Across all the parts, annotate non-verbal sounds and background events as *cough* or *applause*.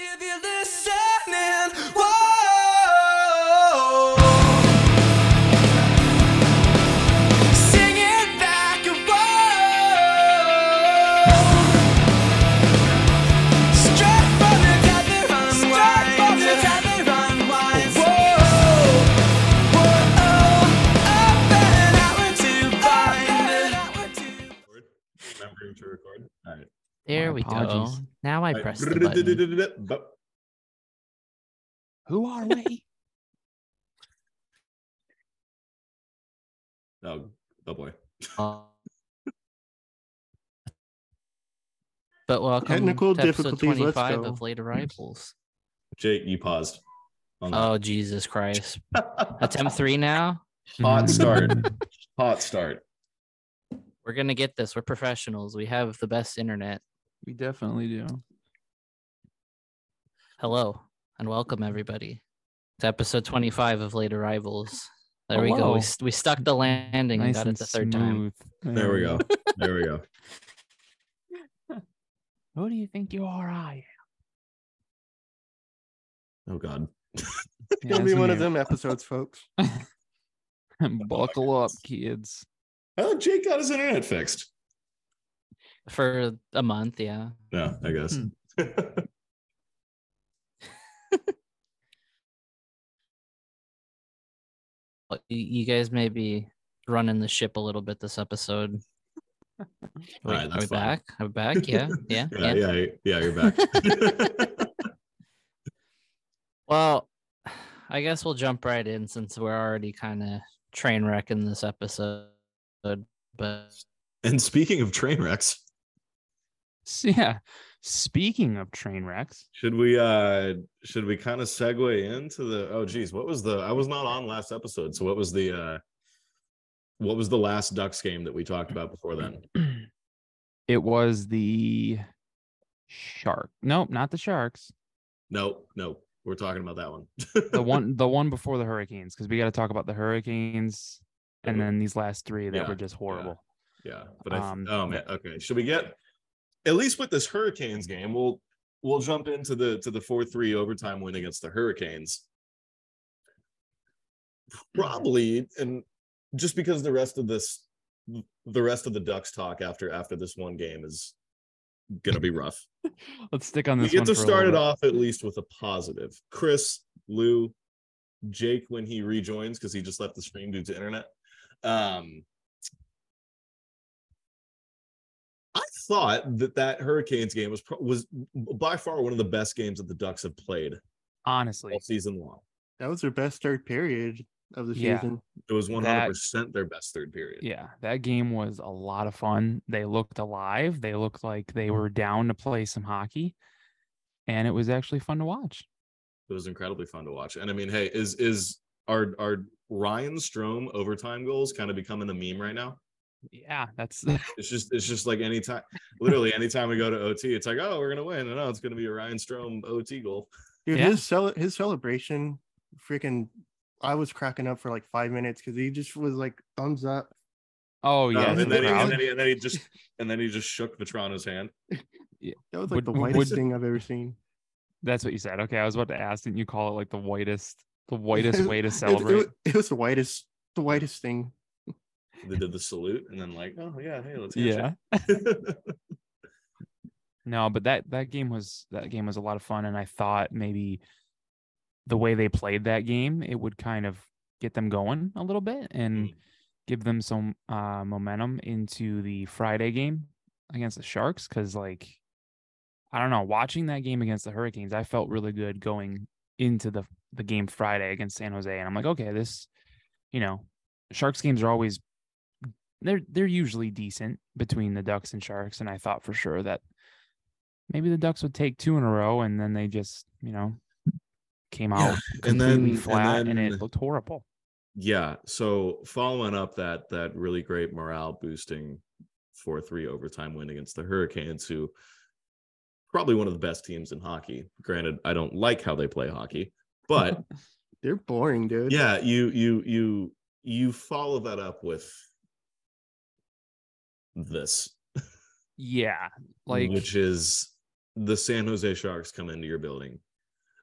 If you're listening, whoa. Sing it back, whoa. Straight from the top it unwinds. from the top it unwinds. Whoa, whoa, oh, up and out into bind. Remembering to record. All right. There My we go. Now I right. press the button. Who are we? Oh, oh boy. Uh, But welcome Technical to episode difficulties, let's 25 go. of Late Arrivals. Jake, you paused. Oh, Jesus Christ. Attempt three now. Hot start. Hot start. We're going to get this. We're professionals. We have the best internet. We definitely do. Hello and welcome, everybody, to episode 25 of Late Arrivals. There we go. We, we stuck the landing and Nice got and it the third time. smooth. There we go. *laughs* There we go. Who do you think you are? I am. Oh God. *laughs* It'll be one of them episodes, folks. *laughs* Buckle up, kids. Oh, Jake got his internet fixed. For a month, yeah. Yeah, I guess. Hmm. *laughs* Well, You guys may be running the ship a little bit this episode. *laughs* Wait, Alright, are that's we fine. back? Are we back? Yeah, *laughs* yeah, yeah, yeah. yeah, yeah, you're back. Well, I guess we'll jump right in since we're already kind of train wrecking this episode. But and speaking of train wrecks, So, yeah. Speaking of train wrecks, should we uh should we kind of segue into the oh geez, what was the I was not on last episode, so what was the uh what was the last Ducks game that we talked about before then? *clears throat* it was the shark. Nope, not the sharks. No, no, we're talking about that one. The one, *laughs* the one before the hurricanes, because we got to talk about the hurricanes, and then these last three that Yeah, were just horrible. Yeah, but I Um, oh man, okay. Should we get at least with this Hurricanes game? We'll we'll jump into the to the four three overtime win against the Hurricanes. Probably, and just because the rest of this, the rest of the Ducks talk after after this one game is gonna be rough. *laughs* Let's stick on this. we get to start it off at least with a positive. Chris, Lou, Jake when he rejoins because he just left the stream due to internet. Um, thought that that Hurricanes game was was by far one of the best games that the Ducks have played Honestly, all season long. That was their best third period of the Yeah. season. It was one hundred percent their best third period. Yeah, that game was a lot of fun. They looked alive. They looked like they were down to play some hockey, and it was actually fun to watch. It was incredibly fun to watch. And I mean, hey, is is our our Ryan Strome overtime goals kind of becoming a meme right now? Yeah, that's *laughs* It's just it's just like anytime literally anytime we go to OT, it's like, oh, we're gonna win. And no, it's gonna be a Ryan Strome OT goal. Dude, Yeah. his cel- his celebration, freaking, I was cracking up for like five minutes because he just was like thumbs up. oh yeah, Um, and, then he, and then he and then he just *laughs* and then he just shook Vatrano's hand. Yeah. That was like Would- the would- whitest would- thing I've ever seen. That's what you said. Okay, I was about to ask. Didn't you call it like the whitest, the *laughs* whitest way to It- it- celebrate? It, was the whitest, the whitest thing. They did the salute and then like, oh yeah, hey, let's yeah. *laughs* No, but that that game was that game was a lot of fun, and I thought maybe the way they played that game, it would kind of get them going a little bit and Mm. give them some uh, momentum into the Friday game against the Sharks. Because like, I don't know, watching that game against the Hurricanes, I felt really good going into the the game Friday against San Jose, and I'm like, okay, this, you know, Sharks games are always they're they're usually decent between the Ducks and Sharks, and I thought for sure that maybe the Ducks would take two in a row, and then they just you know came Yeah, out *laughs* and completely then- and flat, and, then- it looked horrible. yeah. So following up that that really great morale boosting 4-3 overtime win against the Hurricanes, who probably one of the best teams in hockey. Granted, I don't like how they play hockey, but *laughs* They're boring, dude. yeah you you you you follow that up with this Yeah, like which is the San Jose Sharks come into your building.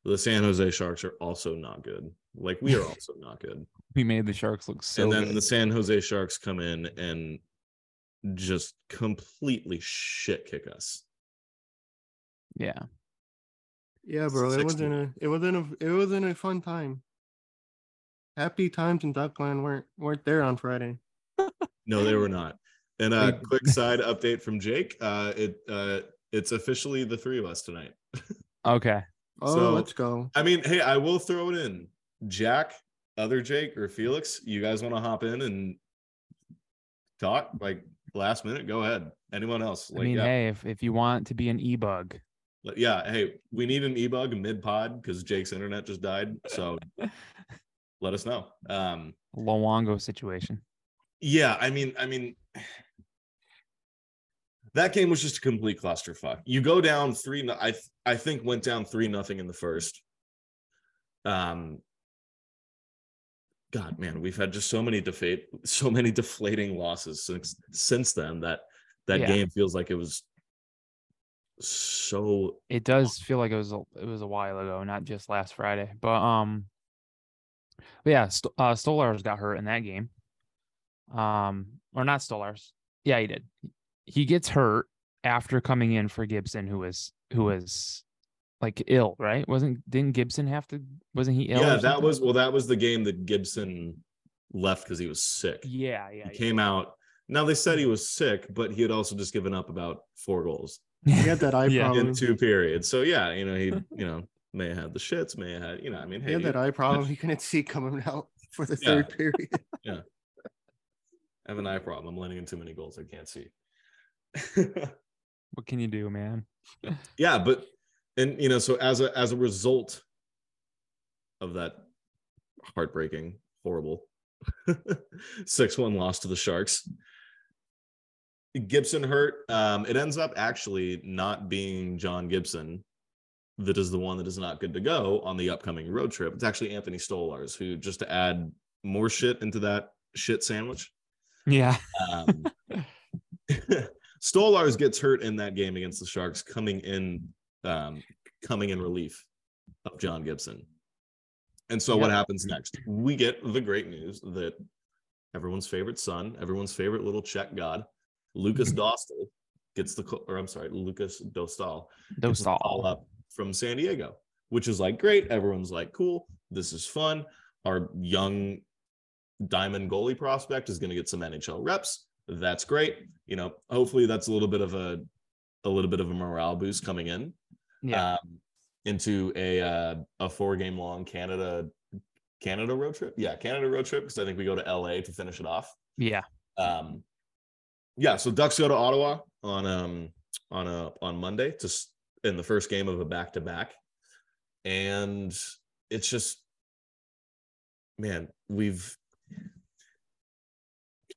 The San Jose Sharks are also not good. Like we are *laughs* also not good. We made the Sharks look so and then good. the San Jose Sharks come in and just completely shit kick us. yeah. Yeah, bro. It wasn't a. It wasn't a. It wasn't a fun time. Happy times in Duckland weren't weren't there on Friday. No, they were not. And a quick side update from Jake. Uh, it uh, it's officially the three of us tonight. Okay. *laughs* Oh, So- let's go. I mean, hey, I will throw it in. Jack, other Jake, or Felix, you guys want to hop in and talk like last minute? Go ahead. Anyone else? I mean, yeah, hey, if, if you want to be an e bug, yeah. Hey, we need an e-bug mid pod because Jake's internet just died. So *laughs* let us know. Um, Luongo situation. yeah, I mean, I mean, that game was just a complete clusterfuck. You go down three. I I think went down three nothing in the first. Um. God, man, we've had just so many deflate, so many *laughs* deflating losses since since then that that Yeah. game feels like it was so It does feel like it was a, it was a while ago, not just last Friday. But um, but yeah, St- uh, Stolarz got hurt in that game. Um, or not Stolarz. Yeah, he did. He gets hurt after coming in for Gibson, who was who mm-hmm. was like ill, right? Wasn't didn't Gibson have to? Wasn't he ill? yeah, that was well, that was the game that Gibson left because he was sick. Yeah, yeah. he came out. Now they said he mm-hmm. was sick, but he had also just given up about four goals He had that eye *laughs* Yeah. problem. in two periods. So yeah, you know he, *laughs* you know, may have had the shits, may have had, you know, I mean, He hey, had that eye problem. *laughs* He couldn't see coming out for the Yeah. third period. Yeah, I have an eye problem. I'm letting in too many goals. I can't see. *laughs* What can you do, man? *laughs* yeah, but and you know, so as a as a result of that heartbreaking, horrible *laughs* six one loss to the Sharks, Gibson hurt. Um, it ends up actually not being John Gibson that is the one that is not good to go on the upcoming road trip. It's actually Anthony Stolarz, who just to add more shit into that shit sandwich. Yeah. Um, Stolarz gets hurt in that game against the Sharks, coming in, um, coming in relief of John Gibson. And so, what happens next? We get the great news that everyone's favorite son, everyone's favorite little Czech god, Lucas *laughs* Dostal, gets the or I'm sorry, Lukas Dostal Those gets a call all. up from San Diego, which is like great. Everyone's like, cool, this is fun. Our young diamond goalie prospect is going to get some NHL reps. That's great. You know, hopefully that's a little bit of a a little bit of a morale boost coming in Yeah. um, into a uh, a four game long Canada Canada road trip. Yeah, Canada road trip because I think we go to LA to finish it off. yeah. Um, yeah, so Ducks go to Ottawa on um on a on Monday to in the first game of a back to back, and it's just man, we've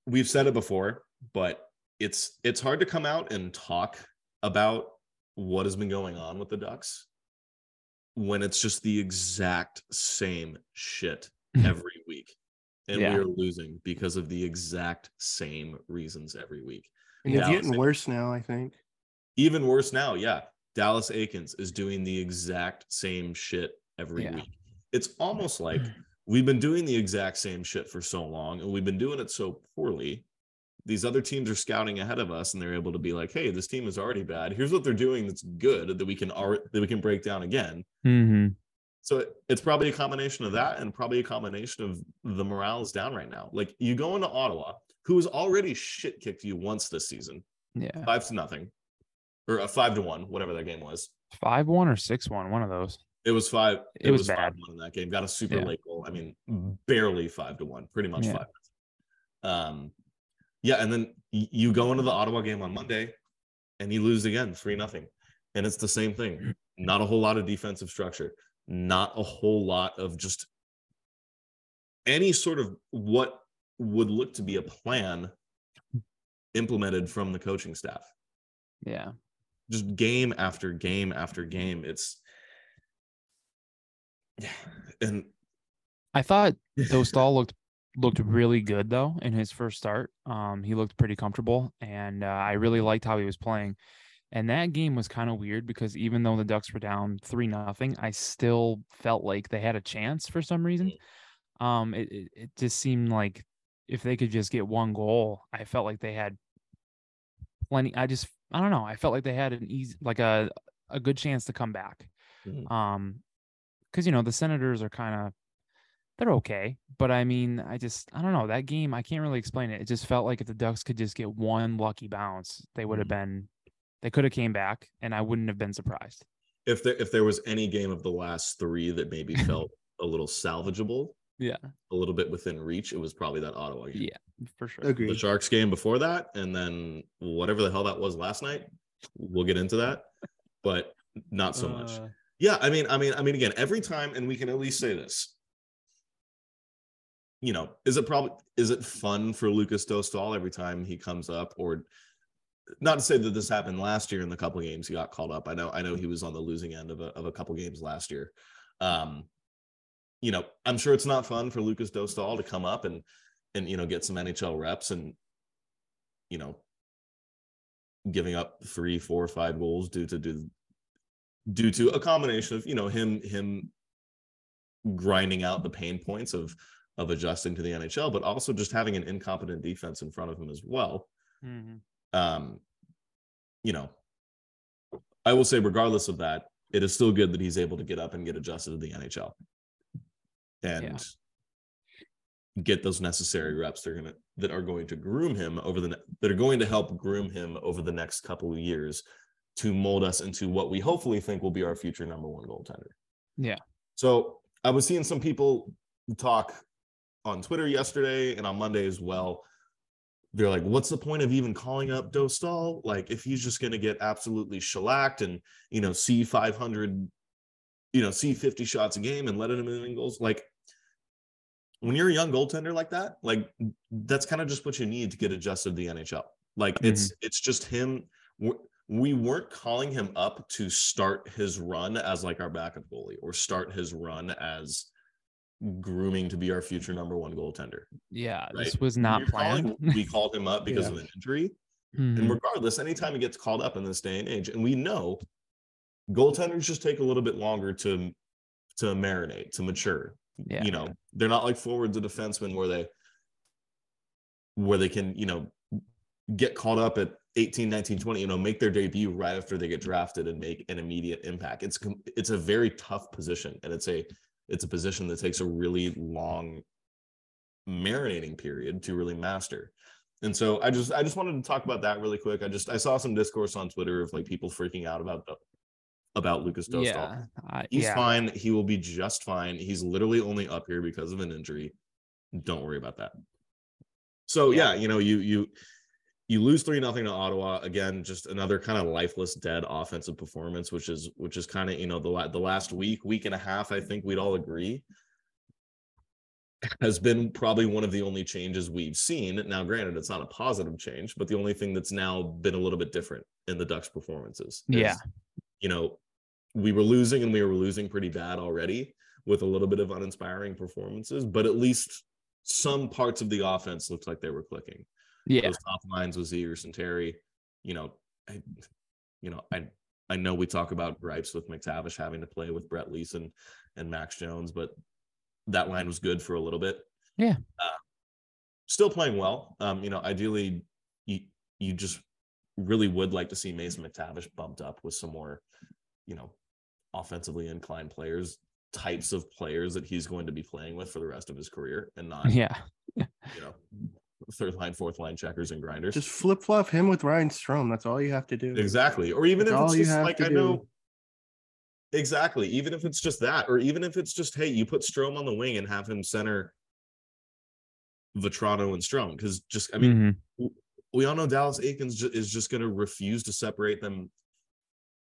we've said it before, but it's it's hard to come out and talk about what has been going on with the Ducks when it's just the exact same shit *laughs* every week. And Yeah. we are losing because of the exact same reasons every week. And it's getting worse now, I think. Even worse now, yeah. Dallas Eakins is doing the exact same shit every Yeah. week. It's almost like *clears throat* we've been doing the exact same shit for so long and we've been doing it so poorly. These other teams are scouting ahead of us and they're able to be like, hey, this team is already bad. Here's what they're doing that's good that we can that we can break down again. hmm So it- it's probably a combination of that and probably a combination of the morale is down right now. Like you go into Ottawa, who has already shit kicked you once this season, Yeah. five to nothing, or a five to one, whatever that game was. Five one or six one, one of those. It was five. It was five bad. to one in that game. Got a super Yeah. late goal. I mean, barely five to one, pretty much Yeah. five. Um, yeah, and then you go into the Ottawa game on Monday, and you lose again, three nothing, and it's the same thing. Not a whole lot of defensive structure. Not a whole lot of just any sort of what would look to be a plan implemented from the coaching staff Yeah. just game after game after game. It's *sighs* and I thought *laughs* Dostal looked looked really good though in his first start. Um, he looked pretty comfortable, and uh, I really liked how he was playing. And that game was kind of weird because even though the Ducks were down three nothing, I still felt like they had a chance for some reason. Um, it, it it just seemed like if they could just get one goal, I felt like they had plenty. I just I don't know. I felt like they had an easy like a a good chance to come back. Mhm. Um, because you know the Senators are kind of they're okay, but I mean, I just I don't know that game. I can't really explain it. It just felt like if the Ducks could just get one lucky bounce, they would have Mhm. been. They could have came back, and I wouldn't have been surprised. If there if there was any game of the last three that maybe *laughs* felt a little salvageable, Yeah, a little bit within reach, it was probably that Ottawa game. yeah, for sure. The Sharks game before that, and then whatever the hell that was last night. We'll get into that, but not so much. Yeah, I mean, I mean, I mean, again, every time, and we can at least say this. You know, is it probably is it fun for Lukas Dostal every time he comes up, or not to say that this happened last year in the couple games he got called up. I know, I know he was on the losing end of a of a couple games last year. Um, you know, I'm sure it's not fun for Lukas Dostal to come up and and you know get some NHL reps and you know giving up three, four, five goals due to do due to a combination of you know him him grinding out the pain points of of adjusting to the NHL, but also just having an incompetent defense in front of him as well. mhm. Um, you know, I will say, regardless of that, it is still good that he's able to get up and get adjusted to the NHL and get those necessary reps they're gonna that are going to groom him over the that are going to help groom him over the next couple of years to mold us into what we hopefully think will be our future number one goaltender. Yeah. So I was seeing some people talk on Twitter yesterday and on Monday as well. They're like, what's the point of even calling up Dostal? Like, if he's just going to get absolutely shellacked and, you know, see 500, you know, see 50 shots a game and let in goals. Like, when you're a young goaltender like that, like, that's kind of just what you need to get adjusted to the NHL. Like, it's, mm-hmm. it's just him. We're- weren't calling him up to start his run as like our backup goalie or start his run as grooming to be our future number one goaltender. Yeah, Right. this was not calling- planned. we called him up because *laughs* Yeah. of an injury. Mhm. And regardless, anytime he gets called up in this day and age, and we know goaltenders just take a little bit longer to to marinate, to mature. Yeah. You know, they're not like forwards or defensemen where they where they can, you know, get caught up at 18, 19, 20, you know, make their debut right after they get drafted and make an immediate impact. It's it's a very tough position and it's a it's a position that takes a really long marinating period to really master. And so I just I just wanted to talk about that really quick. I just I saw some discourse on Twitter of like people freaking out about about Lukas Dostal. yeah, I- He's yeah. fine. He will be just fine. He's literally only up here because of an injury. Don't worry about that. So yeah, you know, you you you lose three nothing to Ottawa again. Just another kind of lifeless, dead offensive performance, which is which is kind of you know the la- the last week, week and a half. I think we'd all agree has been probably one of the only changes we've seen. Now, granted, it's not a positive change, but the only thing that's now been a little bit different in the Ducks' performances. is, Yeah. you know, we were losing and we were losing pretty bad already with a little bit of uninspiring performances, but at least some parts of the offense looked like they were clicking. Yeah, Those top lines with Zegras and Terry, you know, I, you know, I I know we talk about gripes with McTavish having to play with Brett Leason and Max Jones, but that line was good for a little bit. Yeah. Uh, still playing well. Um, you know, ideally you you just really would like to see Mason McTavish bumped up with some more, you know, offensively inclined players, types of players that he's going to be playing with for the rest of his career and not, yeah, *laughs* you know, third line, fourth line checkers and grinders. Just flip flop him with Ryan Strome. That's all you have to do. Exactly. Or even That's if all it's you just have like to I know do. exactly. Even if it's just that, or even if it's just hey, you put Strome on the wing and have him center Vatrano and Strome. Because just I mean, Mhm. we all know Dallas Eakins ju- is just going to refuse to separate them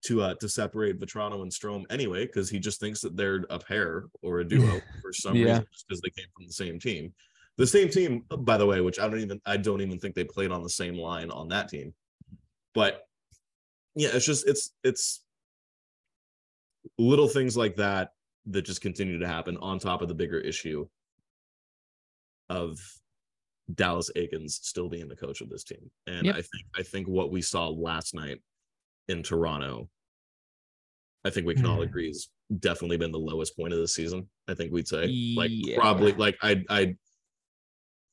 to uh to separate Vatrano and Strome anyway, because he just thinks that they're a pair or a duo *laughs* for some Yeah. reason, just because they came from the same team. The same team, by the way, which I don't even I don't even think they played on the same line on that team. But yeah, it's just it's it's little things like that that just continue to happen on top of the bigger issue of Dallas Eakins still being the coach of this team. And Yep. I think I think what we saw last night in Toronto, I think we can all Hmm. agree has definitely been the lowest point of the season. I think we'd say like Yeah. probably like I I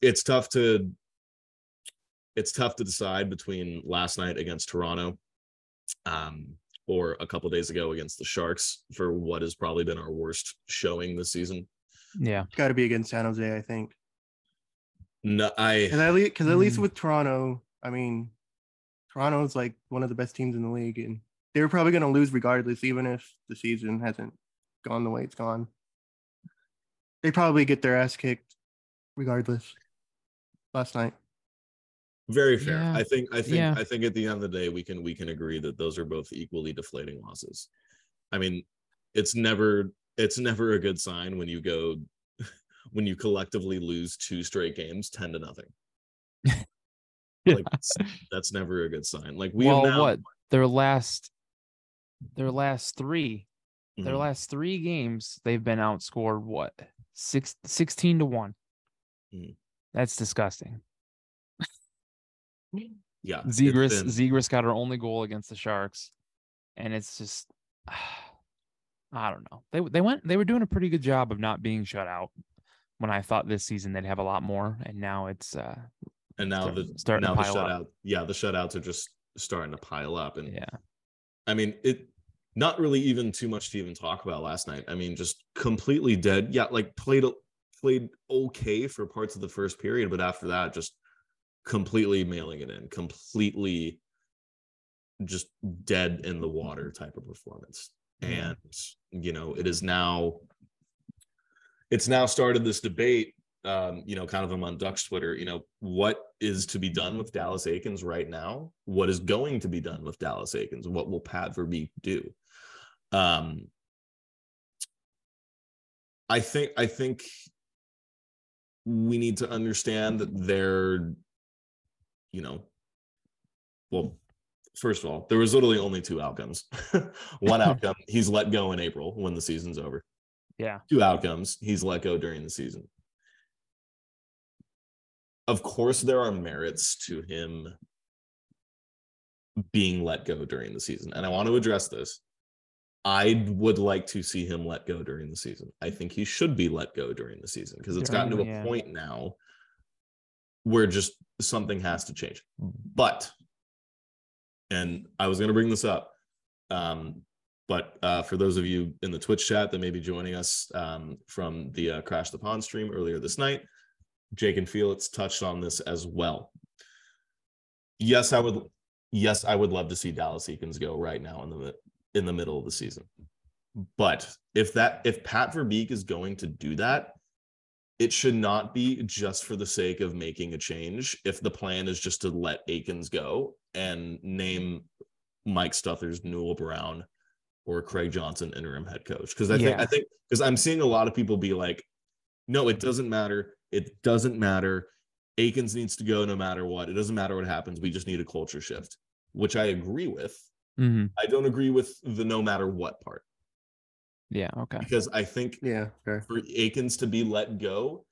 it's tough to it's tough to decide between last night against Toronto um or a couple days ago against the Sharks for what has probably been our worst showing this season. Yeah. Got to be against San Jose, I think. No, I Because at least, because at least Mm. with Toronto, I mean, Toronto's like one of the best teams in the league, and they were probably going to lose regardless, even if the season hasn't gone the way it's gone. They probably get their ass kicked regardless. Last night, Very fair. Yeah. I think I think Yeah. I think at the end of the day we can we can agree that those are both equally deflating losses. I mean, it's never it's never a good sign when you go *laughs* when you collectively lose two straight games 10 to nothing. *laughs* Like that's, that's never a good sign. Like we well, have now what their last their last 3 their Mhm. last three games they've been outscored what six, 16 to one. Mhm. That's disgusting. yeah. been- Zegras got her only goal against the Sharks, and it's just *sighs* I don't know. They they went they were doing a pretty good job of not being shut out. When I thought this season they'd have a lot more, and now it's uh and now start- the starting to now the pile up. shutout. Yeah, the shutouts are just starting to pile up and yeah I mean, it not really even too much to even talk about last night. I mean, just completely dead. Yeah, like played played okay for parts of the first period, but after that, just completely mailing it in, completely just dead in the water type of performance. And you know, it is now it's now started this debate um, you know, kind of among Ducks Twitter, you know, what is to be done with Dallas Eakins right now? What is going to be done with Dallas Eakins? What will Pat Verbeek do? Um, I think I think we need to understand that they're, you know, well, first of all, there was literally only two outcomes. *laughs* One *laughs* outcome, he's let go in April when the season's over. yeah Two outcomes, he's let go during the season of course there are merits to him being let go during the season and i want to address this i would like to see him let go during the season i think he should be let go during the season because it's gotten to a point now where just something has to change but and i was going to bring this up um but uh, for those of you in the twitch chat that may be joining us um, from the uh, crash the pond stream earlier this night Jake and Felix touched on this as well. Yes, I would. Yes, I would love to see Dallas Eakins go right now in the in the middle of the season. But if that if Pat Verbeek is going to do that, it should not be just for the sake of making a change. If the plan is just to let Eakins go and name Mike Stothers, Newell Brown, or Craig Johnson interim head coach, because I think I think because I'm seeing a lot of people be like, no, it doesn't matter. It doesn't matter. Eakins needs to go no matter what. It doesn't matter what happens. We just need a culture shift, which I agree with. Hmm I don't agree with the no matter what part yeah okay because I think yeah, fair. for Eakins to be let go,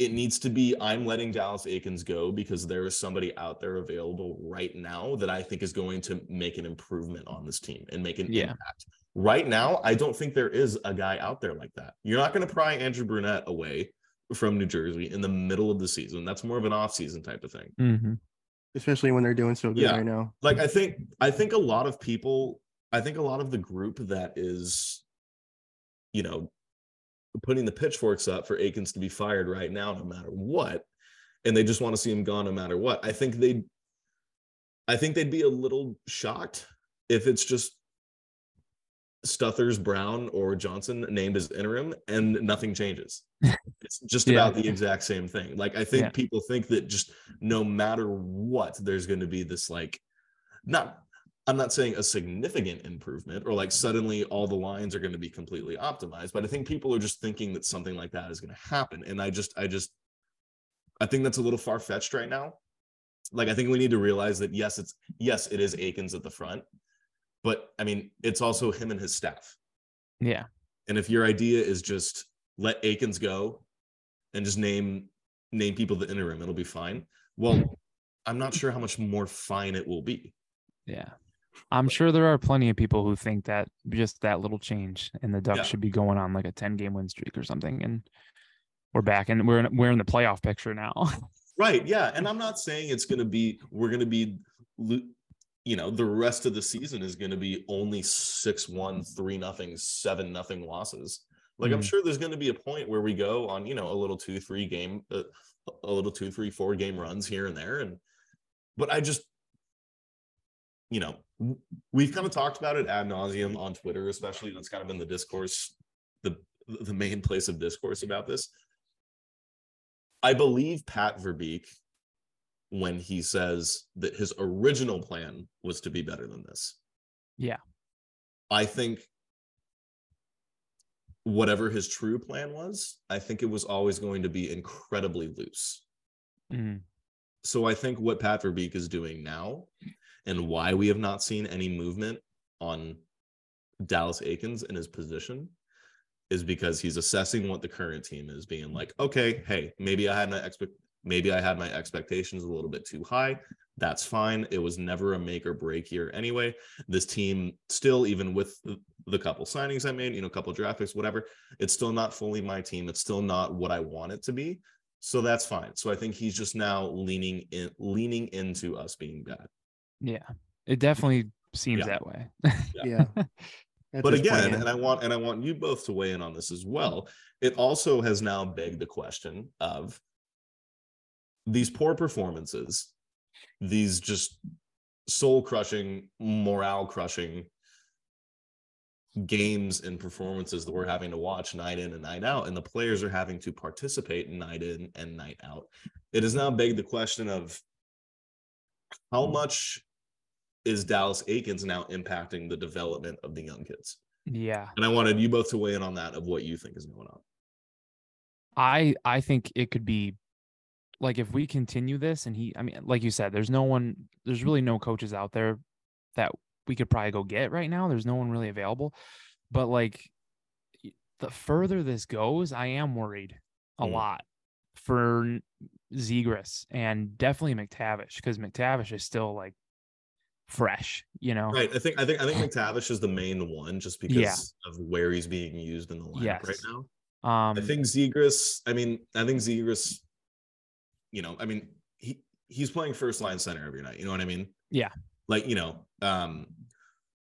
it needs to be I'm letting Dallas Eakins go because there is somebody out there available right now that I think is going to make an improvement on this team and make an Yeah. impact. Right now, I don't think there is a guy out there like that. You're not going to pry Andrew Brunette away from New Jersey in the middle of the season. That's more of an off-season type of thing. hmm Especially when they're doing so good Yeah. right now. like i think i think a lot of people i think a lot of the group that is you know putting the pitchforks up for eakins to be fired right now no matter what and they just want to see him gone no matter what i think they'd i think they'd be a little shocked if it's just stothers brown or johnson named as interim and nothing changes *laughs* it's just Yeah. about the exact same thing like i think Yeah. people think that just no matter what there's going to be this like not i'm not saying a significant improvement or like suddenly all the lines are going to be completely optimized but i think people are just thinking that something like that is going to happen and i just i just i think that's a little far-fetched right now like i think we need to realize that yes it's yes it is Eakins at the front but i mean it's also him and his staff yeah and if your idea is just let Eakins go and just name name people the interim, it'll be fine. Well, I'm not sure how much more fine it will be. yeah I'm sure there are plenty of people who think that just that little change and the Ducks Yeah. should be going on like a 10 game win streak or something. And we're back and we're in, we're in the playoff picture now. *laughs* Right. Yeah. And I'm not saying it's going to be, we're going to be, you know, the rest of the season is going to be only six, one, three, nothing, seven, nothing losses. Like, I'm Mhm. sure there's going to be a point where we go on, you know, a little two, three game, uh, a little two, three, four game runs here and there. And, but I just, you know, we've kind of talked about it ad nauseum on Twitter, especially. That's kind of been the discourse, the, the main place of discourse about this. I believe Pat Verbeek when he says that his original plan was to be better than this. Yeah. I think whatever his true plan was, I think it was always going to be incredibly loose. Mhm. So I think what Pat Verbeek is doing now and why we have not seen any movement on Dallas Eakins in his position is because he's assessing what the current team is being like, okay, hey, maybe I had an expect maybe I had my expectations a little bit too high. That's fine. It was never a make or break year anyway. This team still, even with the, the couple signings I made, you know, a couple draft picks, whatever, it's still not fully my team. It's still not what I want it to be. So that's fine. So I think he's just now leaning in, leaning into us being bad. Yeah. It definitely seems Yeah. that way. Yeah. That's *laughs* but his again, plan. and I want and I want you both to weigh in on this as well. It also has now begged the question of these poor performances, these just soul crushing, morale crushing games and performances that we're having to watch night in and night out, and the players are having to participate night in and night out. It has now begged the question of how much is Dallas Eakins now impacting the development of the young kids? yeah. And I wanted you both to weigh in on that of what you think is going on. I I think it could be like if we continue this and he I mean like you said there's no one there's really no coaches out there that we could probably go get right now there's no one really available but like the further this goes I am worried a Mm. lot for Zegras and definitely McTavish because McTavish is still like fresh you know Right. I think I think I think *laughs* McTavish is the main one just because Yeah. of where he's being used in the lineup right now. um I think Zegras, I mean, I think Zegras, you know, I mean, he he's playing first line center every night. You know what I mean? Yeah. Like, you know, um,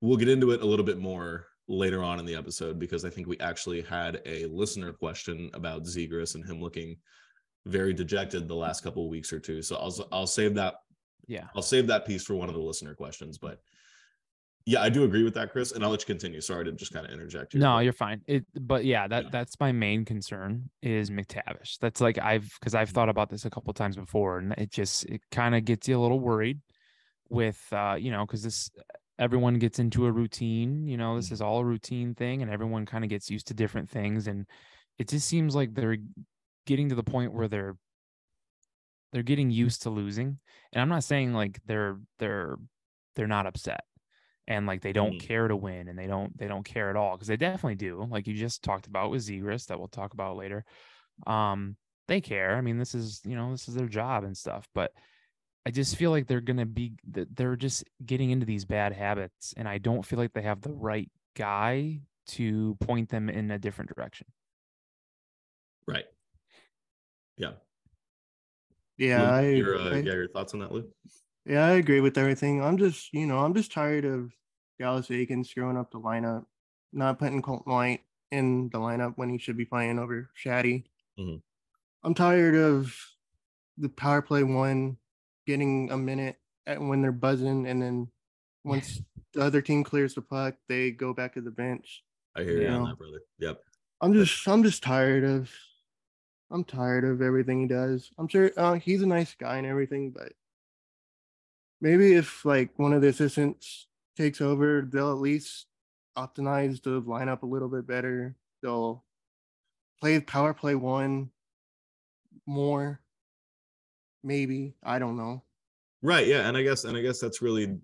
we'll get into it a little bit more later on in the episode because I think we actually had a listener question about Zegras and him looking very dejected the last couple of weeks or two. So I'll I'll save that yeah I'll save that piece for one of the listener questions. But yeah, I do agree with that, Chris, and I'll let you continue. Sorry to just kind of interject. here, No, you're fine. It, but yeah, that Yeah. that's my main concern is McTavish. That's like I've because I've thought about this a couple times before, and it just it kind of gets you a little worried with uh you know because this everyone gets into a routine. You know, this is all a routine thing, and everyone kind of gets used to different things, and it just seems like they're getting to the point where they're they're getting used to losing. And I'm not saying like they're they're they're not upset and like they don't Mhm. care to win and they don't they don't care at all because they definitely do like you just talked about with Zegras that we'll talk about later um they care i mean this is you know this is their job and stuff but i just feel like they're gonna be they're just getting into these bad habits and i don't feel like they have the right guy to point them in a different direction right. Yeah. yeah, Lou, I, your, uh, I- yeah, your thoughts on that, Lou? Yeah, I agree with everything. I'm just, you know, I'm just tired of Dallas Eakins screwing up the lineup, not putting Colton White in the lineup when he should be playing over Shaddy. Mhm. I'm tired of the power play one getting a minute when they're buzzing, and then once the other team clears the puck, they go back to the bench. I hear you on that, brother. Yep. I'm just I'm just tired of I'm tired of everything he does. I'm sure uh, he's a nice guy and everything, but maybe if like one of the assistants takes over, they'll at least optimize the lineup a little bit better. They'll play power play one more. Maybe I don't know. Right. Yeah. And I guess, and I guess that's really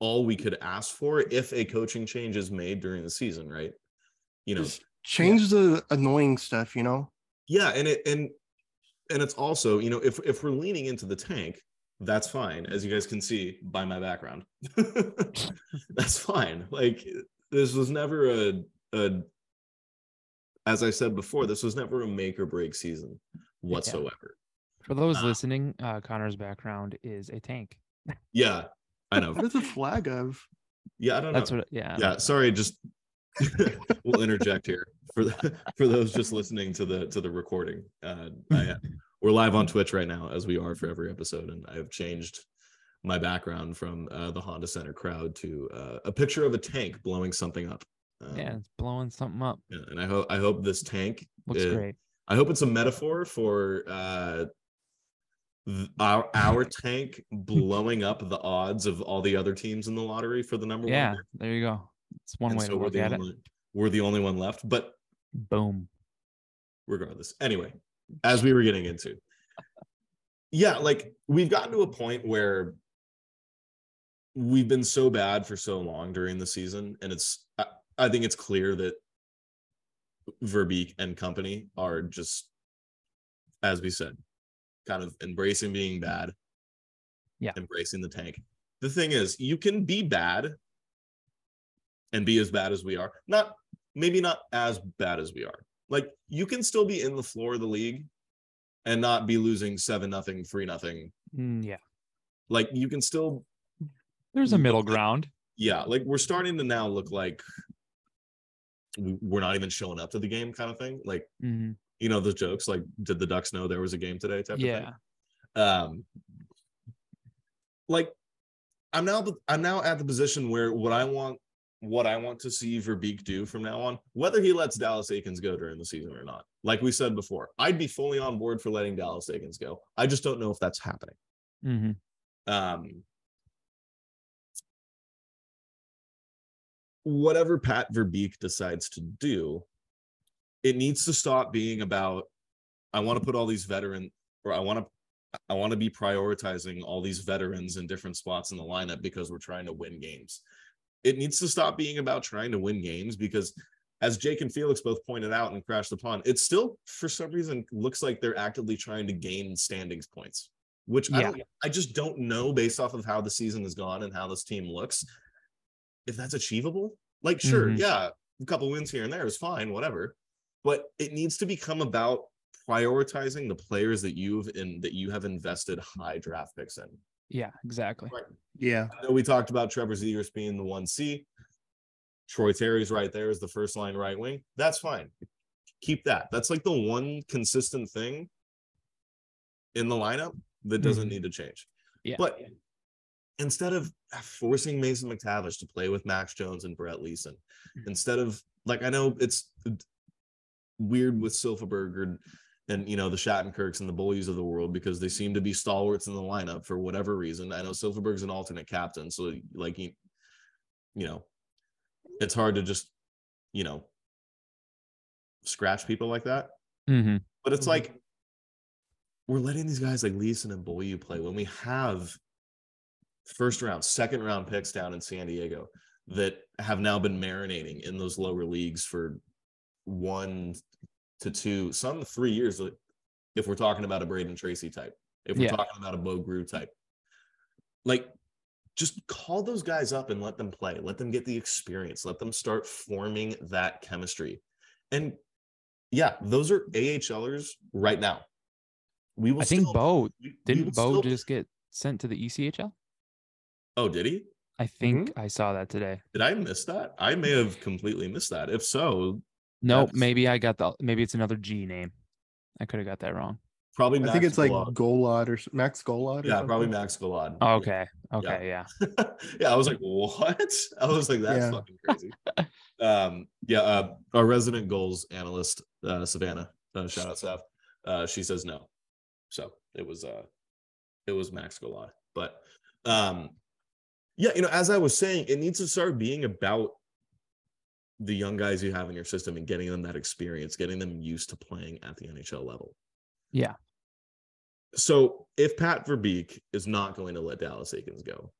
all we could ask for if a coaching change is made during the season, right? You know, Just change the annoying stuff, you know. yeah, and it and and it's also, you know, if if we're leaning into the tank, That's fine, as you guys can see by my background. *laughs* That's fine. Like this was never a a as I said before, this was never a make or break season whatsoever. For those Uh, listening, uh, Connor's background is a tank. *laughs* Yeah, I know. What is a flag of? Yeah, I don't know. That's what. Yeah. yeah sorry just *laughs* we'll interject here for the, for those just listening to the to the recording uh I, we're live on twitch right now as we are for every episode and i have changed my background from uh, the honda center crowd to uh, a picture of a tank blowing something up um, Yeah, it's blowing something up. yeah, and i hope i hope this tank Looks is- great. i hope it's a metaphor for uh th- our our *laughs* tank blowing up the odds of all the other teams in the lottery for the number Yeah, one pick. there you go. It's one And way so to look the at it. we're the only one left but Boom. regardless. Anyway, as we were getting into, yeah, like we've gotten to a point where we've been so bad for so long during the season, and it's I, I think it's clear that Verbeek and company are just, as we said, kind of embracing being bad. Yeah. Embracing the tank. The thing is, you can be bad and be as bad as we are. Not maybe not as bad as we are. Like you can still be in the floor of the league and not be losing seven nothing, three nothing. Mm, yeah. Like you can still, There's a middle ground. yeah. Like we're starting to now look like we- we're not even showing up to the game, kind of thing. Like Mhm. you know the jokes, like did the Ducks know there was a game today? Type Yeah. Of thing. Um, like I'm now I'm now at the position where what I want what I want to see Verbeek do from now on, whether he lets Dallas Eakins go during the season or not. Like we said before, I'd be fully on board for letting Dallas Eakins go. I just don't know if that's happening. hmm Um, whatever Pat Verbeek decides to do, it needs to stop being about I want to put all these veteran or I want to I want to be prioritizing all these veterans in different spots in the lineup because we're trying to win games. It needs to stop being about trying to win games because as Jake and Felix both pointed out and crashed upon, it still for some reason looks like they're actively trying to gain standings points, which I, Yeah. don't, I just don't know based off of how the season has gone and how this team looks if that's achievable. Like, sure, Mhm. yeah, a couple wins here and there is fine, whatever. But it needs to become about prioritizing the players that you've in that you have invested high draft picks in. Yeah, exactly. Yeah. I know we talked about Trevor Zegras being the one C. Troy Terry's right there as the first line right wing. That's fine. Keep that. That's like the one consistent thing in the lineup that doesn't Mhm. need to change. Yeah. But instead of forcing Mason McTavish to play with Max Jones and Brett Leason, Mhm. instead of like I know it's weird with Silverberg or and you know the Shattenkirks and the Bullies of the world because they seem to be stalwarts in the lineup for whatever reason. I know Silfverberg's an alternate captain, so like you, you know, it's hard to just you know scratch people like that. hmm But it's Mhm. like we're letting these guys like Leason and Boyu play when we have first round, second round picks down in San Diego that have now been marinating in those lower leagues for one to two, some three years. If we're talking about a Brayden Tracey type, if we're Yeah. talking about a Bo Groulx type, like just call those guys up and let them play. Let them get the experience. Let them start forming that chemistry. And yeah, those are AHLers right now. We will I think still- Bo we- we didn't will Bo still- just get sent to the ECHL. Oh, did he? I think mm-hmm. I saw that today. Did I miss that? I may have completely missed that. If so, No, That's- maybe I got the maybe it's another G name. I could have got that wrong. probably I think it's like Golod. Golod or Max Golod. or yeah, probably. Max Golod. Oh, okay. Okay. Yeah. *laughs* yeah, I was like, what? *laughs* I was like, that's Yeah. fucking crazy. um, yeah, uh, our resident goals analyst, uh, Savannah, uh, shout out Sav. Uh, she says no. So it was uh it was Max Golod. But um yeah, you know, as I was saying, it needs to start being about the young guys you have in your system and getting them that experience, getting them used to playing at the NHL level. Yeah. So if Pat Verbeek is not going to let Dallas Eakins go,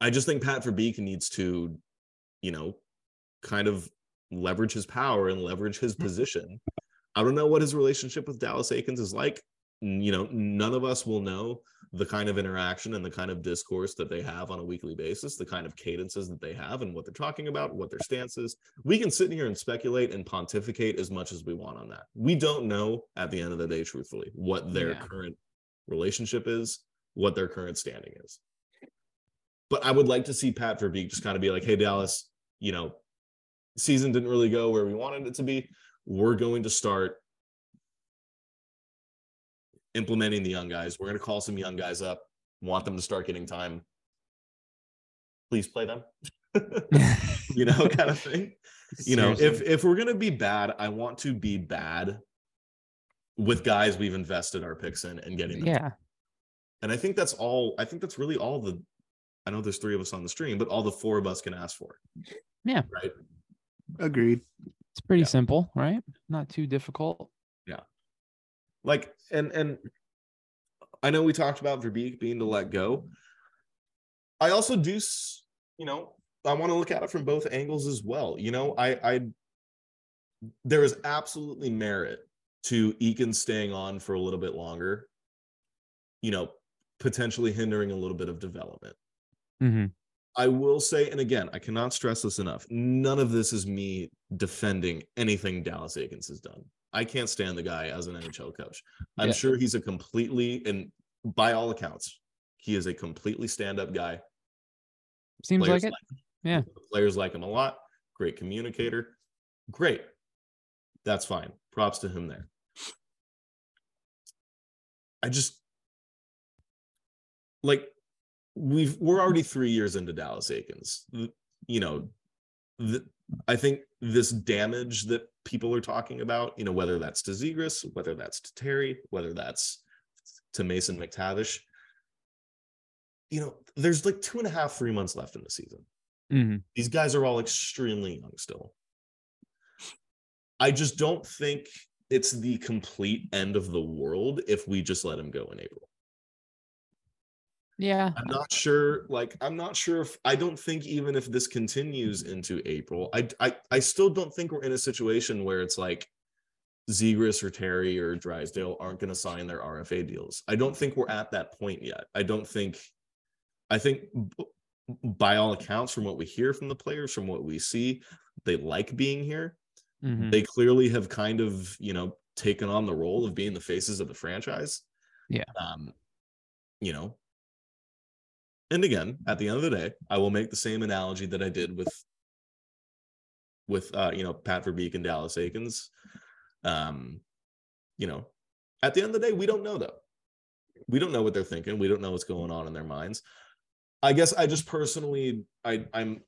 I just think Pat Verbeek needs to, you know, kind of leverage his power and leverage his mm. position. I don't know what his relationship with Dallas Eakins is like. You know, none of us will know the kind of interaction and the kind of discourse that they have on a weekly basis, the kind of cadences that they have and what they're talking about, what their stance is. We can sit here and speculate and pontificate as much as we want on that. We don't know at the end of the day, truthfully, what their Yeah. current relationship is, what their current standing is. But I would like to see Pat Verbeek just kind of be like, hey, Dallas, you know, season didn't really go where we wanted it to be. We're going to start implementing the young guys. We're going to call some young guys up, want them to start getting time. Please play them. *laughs* you know, *laughs* kind of thing. You know, if if we're going to be bad, I want to be bad with guys we've invested our picks in and getting them. yeah, And I think that's all I think that's really all the I know there's three of us on the stream, but all the four of us can ask for. Yeah. Right. Agreed. it's pretty Yeah. simple, right? Not too difficult. Like and and i know we talked about verbeek being to let go i also do you know i want to look at it from both angles as well you know i i there is absolutely merit to Eakin staying on for a little bit longer you know potentially hindering a little bit of development hmm I will say, and again, I cannot stress this enough. None of this is me defending anything Dallas Eakins has done. I can't stand the guy as an NHL coach. I'm Yeah. sure he's a completely, and by all accounts, he is a completely stand-up guy. Seems Players like it. him. Yeah. Players like him a lot. Great communicator. Great. That's fine. Props to him there. I just like we've we're already three years into Dallas Eakins. You know, the, I think this damage that people are talking about, you know, whether that's to Zegras, whether that's to Terry, whether that's to Mason McTavish, you know, there's like two and a half, three months left in the season. hmm These guys are all extremely young still. I just don't think it's the complete end of the world if we just let him go in April. Yeah. I'm not sure. Like, I'm not sure if I don't think even if this continues into April, I I I still don't think we're in a situation where it's like Zegras or Terry or Drysdale aren't going to sign their RFA deals. I don't think we're at that point yet. I don't think. I think by all accounts, from what we hear from the players, from what we see, they like being here. Mhm. They clearly have kind of you know taken on the role of being the faces of the franchise. Yeah. Um, you know, and again, at the end of the day, I will make the same analogy that I did with with uh, you know, Pat Verbeek and Dallas Eakins. Um, you know, at the end of the day, we don't know though. We don't know what they're thinking. We don't know what's going on in their minds. I guess I just personally I I'm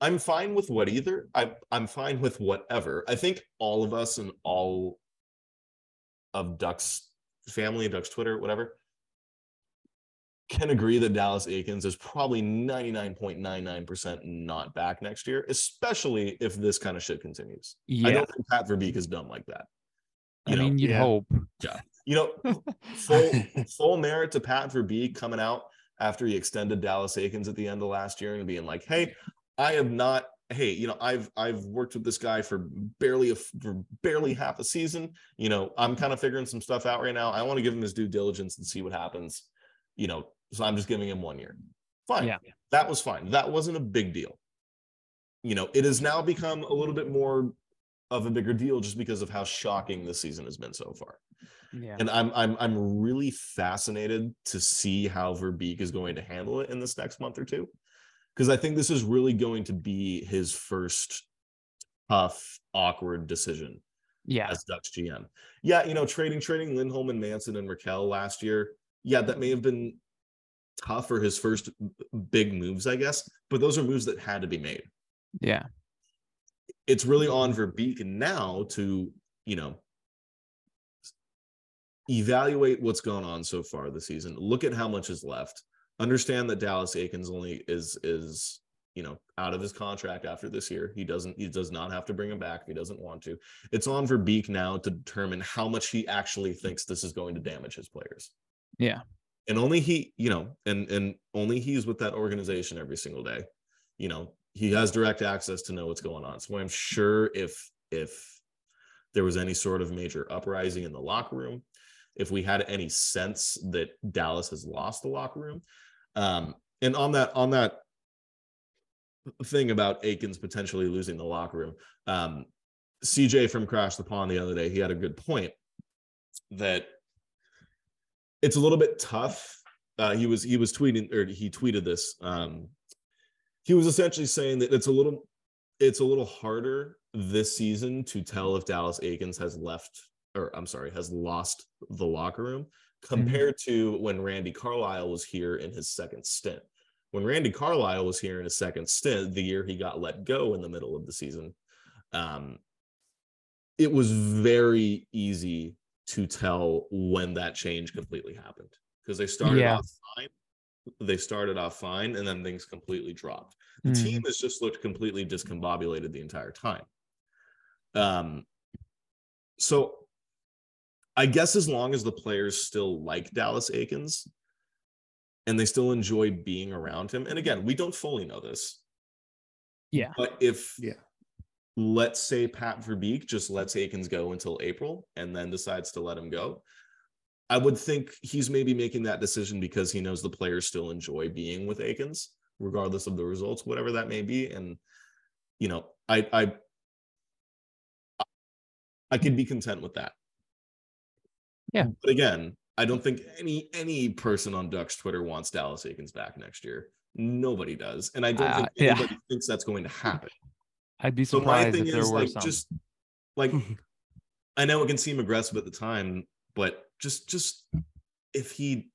I'm fine with what either. I I'm fine with whatever. I think all of us and all of Ducks family, Ducks Twitter, whatever, can agree that Dallas Eakins is probably 99.99% not back next year, especially if this kind of shit continues. I don't think Pat Verbeek is dumb like that. I You know, mean, you'd yeah. hope. *laughs* you know, *laughs* full full merit to Pat Verbeek coming out after he extended Dallas Eakins at the end of last year and being like, "Hey, I have not. Hey, you know, I've I've worked with this guy for barely a for barely half a season. You know, I'm kind of figuring some stuff out right now. I want to give him his due diligence and see what happens. You know, so I'm just giving him one year. Fine, Yeah. that was fine. That wasn't a big deal. You know, it has now become a little bit more of a bigger deal just because of how shocking this season has been so far Yeah. and I'm I'm I'm really fascinated to see how Verbeek is going to handle it in this next month or two, because I think this is really going to be his first tough, awkward decision Yeah. as Ducks GM. Yeah, you know, trading trading Lindholm and Manson and Rakell last year. Yeah, that may have been tough for his first big moves, I guess, but those are moves that had to be made Yeah. it's really on Verbeek now to, you know, evaluate what's gone on so far this season. Look at how much is left. Understand that Dallas Eakins only is is you know out of his contract after this year. He doesn't he does not have to bring him back if he doesn't want to. It's on Verbeek now to determine how much he actually thinks this is going to damage his players. Yeah. And only he, you know, and and only he's with that organization every single day. You know, he has direct access to know what's going on. So I'm sure if if there was any sort of major uprising in the locker room, if we had any sense that Dallas has lost the locker room. Um, and on that on that thing about Eakins potentially losing the locker room, um, CJ from Crash the Pond the other day, he had a good point that it's a little bit tough. Uh, he was he was tweeting or he tweeted this. Um, he was essentially saying that it's a little it's a little harder this season to tell if Dallas Eakins has left or I'm sorry has lost the locker room compared to when Randy Carlyle was here in his second stint. When Randy Carlyle was here in his second stint, the year he got let go in the middle of the season, um, it was very easy to tell when that change completely happened because they started Yeah. off fine. They started off fine and then things completely dropped. The Mhm. team has just looked completely discombobulated the entire time. Um, so I guess as long as the players still like Dallas Eakins and they still enjoy being around him, and again, we don't fully know this. Yeah. But if Yeah. Let's say Pat Verbeek just lets Eakins go until April and then decides to let him go, I would think he's maybe making that decision because he knows the players still enjoy being with Eakins, regardless of the results, whatever that may be. And you know, I I I could be content with that. Yeah. But again, I don't think any any person on Ducks Twitter wants Dallas Eakins back next year. Nobody does, and I don't Uh, think yeah. anybody thinks that's going to happen. I'd be So my surprised thing if there is were like some. just like *laughs* I know it can seem aggressive at the time, but just just if he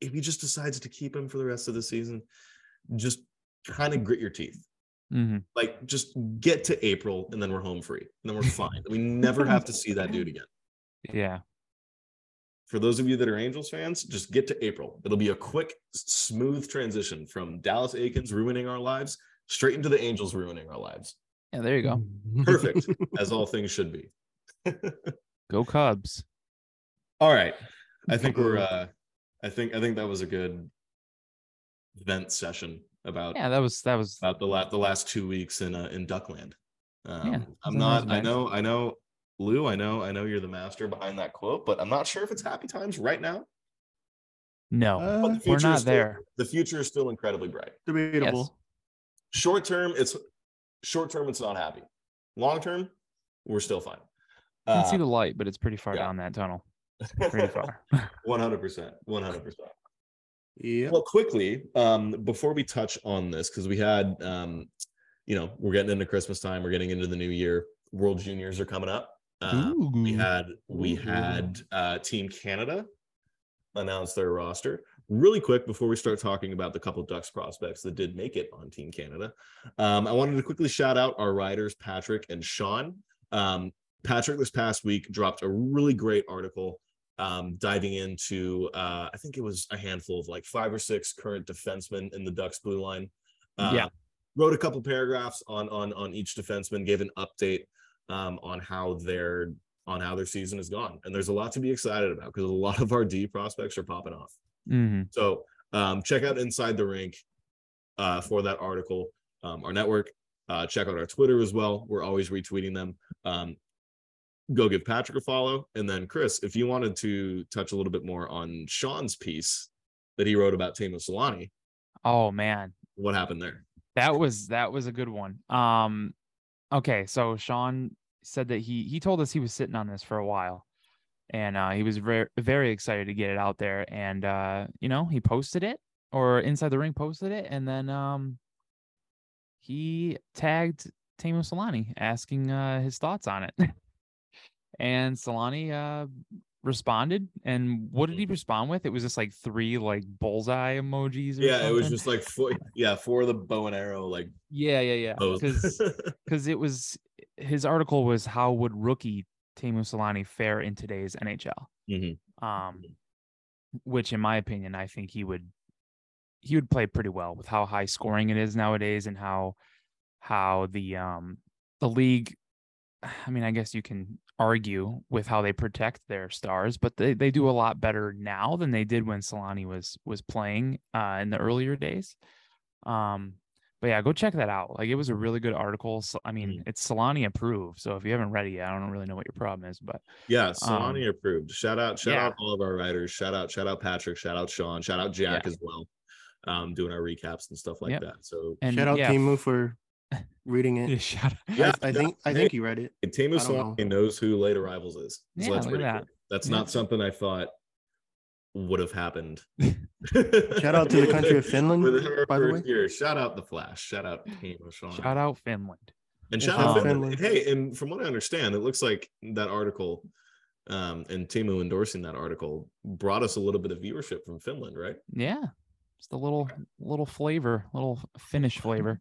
if he just decides to keep him for the rest of the season, just kind of grit your teeth. Mhm. Like just get to April and then we're home free. And then we're fine. we never have to see that dude again. *laughs* Yeah. For those of you that are Angels fans, just get to April. It'll be a quick, smooth transition from Dallas Eakins ruining our lives straight into the Angels ruining our lives. Yeah. There you go. Perfect, *laughs* as all things should be. Go Cubs. All right. I think we're uh I think I think that was a good vent session about Yeah. That was that was. about the last the last two weeks in uh, in Duckland. Um, Yeah, I'm it's a nice not. I know. I know, Lou. I know. I know you're the master behind that quote, but I'm not sure if it's happy times right now. No, Uh, But the we're future is not still- there. The future is still incredibly bright. Debatable. Yes. Short term, it's short term. It's not happy. Long term, we're still fine. You can see Uh, the light, but it's pretty far yeah. down that tunnel. *laughs* Pretty far. One hundred percent. One hundred percent. Yeah. Well, quickly, um, before we touch on this, because we had, um, you know, we're getting into Christmas time, we're getting into the new year. World Juniors are coming up. Um, we had we had uh, Team Canada announce their roster. Really quick before we start talking about the couple Ducks prospects that did make it on Team Canada, um, I wanted to quickly shout out our writers Patrick and Sean. Um, Patrick this past week dropped a really great article um, diving into uh, I think it was a handful of like five or six current defensemen in the Ducks blue line. Uh, Yeah. Wrote a couple paragraphs on on on each defenseman, gave an update um, on how their on how their season has gone, and there's a lot to be excited about because a lot of our D prospects are popping off. Mhm. So um, check out Inside the Rink uh, for that article. Um, our network. Uh, check out our Twitter as well. We're always retweeting them. Um, go give Patrick a follow, and then Chris, if you wanted to touch a little bit more on Sean's piece that he wrote about Teemu Selanne, Oh man, what happened there? that was that was a good one. Um, okay, so Sean said that he he told us he was sitting on this for a while, and uh, he was very very excited to get it out there, and uh, you know he posted it or Inside the Rink posted it, and then um, he tagged Teemu Selanne asking uh, his thoughts on it, *laughs* and Selanne uh responded. And what did he respond with? It was just like three like bullseye emojis or Yeah, it was just like for yeah for the bow and arrow like yeah yeah yeah. because because *laughs* it was his article was how would rookie Teemu Selanne fare in today's NHL? Mhm. Um, which in my opinion, I think he would he would play pretty well with how high scoring it is nowadays and how how the um the league. I mean, I guess you can argue with how they protect their stars, but they, they do a lot better now than they did when Selanne was was playing uh, in the earlier days. Um, but yeah, go check that out. Like it was a really good article. So, I mean, Mhm. it's Selanne approved. So if you haven't read it yet, I don't really know what your problem is, but Yeah, Selanne approved. Shout out, shout Um, yeah. out all of our writers. Shout out, shout out Patrick. Shout out Sean. Shout out Jack Yeah. as well. Um, doing our recaps and stuff like Yep. that. So and Shout out yeah, Teemu for *laughs* reading it. yeah, shout out. Yeah, I, I think I think he read it. Teemu I don't know. Knows who Late Arrivals is. So Yeah, that's look at pretty that. cool. That's Yeah. not something I thought would have happened. *laughs* Shout out to the country of Finland, by the way. Here, shout out the Flash. Shout out Teemu Sean. Shout out Finland. And shout shout out out Finland. Finland. Hey, and from what I understand, it looks like that article um, and Teemu endorsing that article brought us a little bit of viewership from Finland, right? Yeah. Just a little little flavor, little Finnish flavor.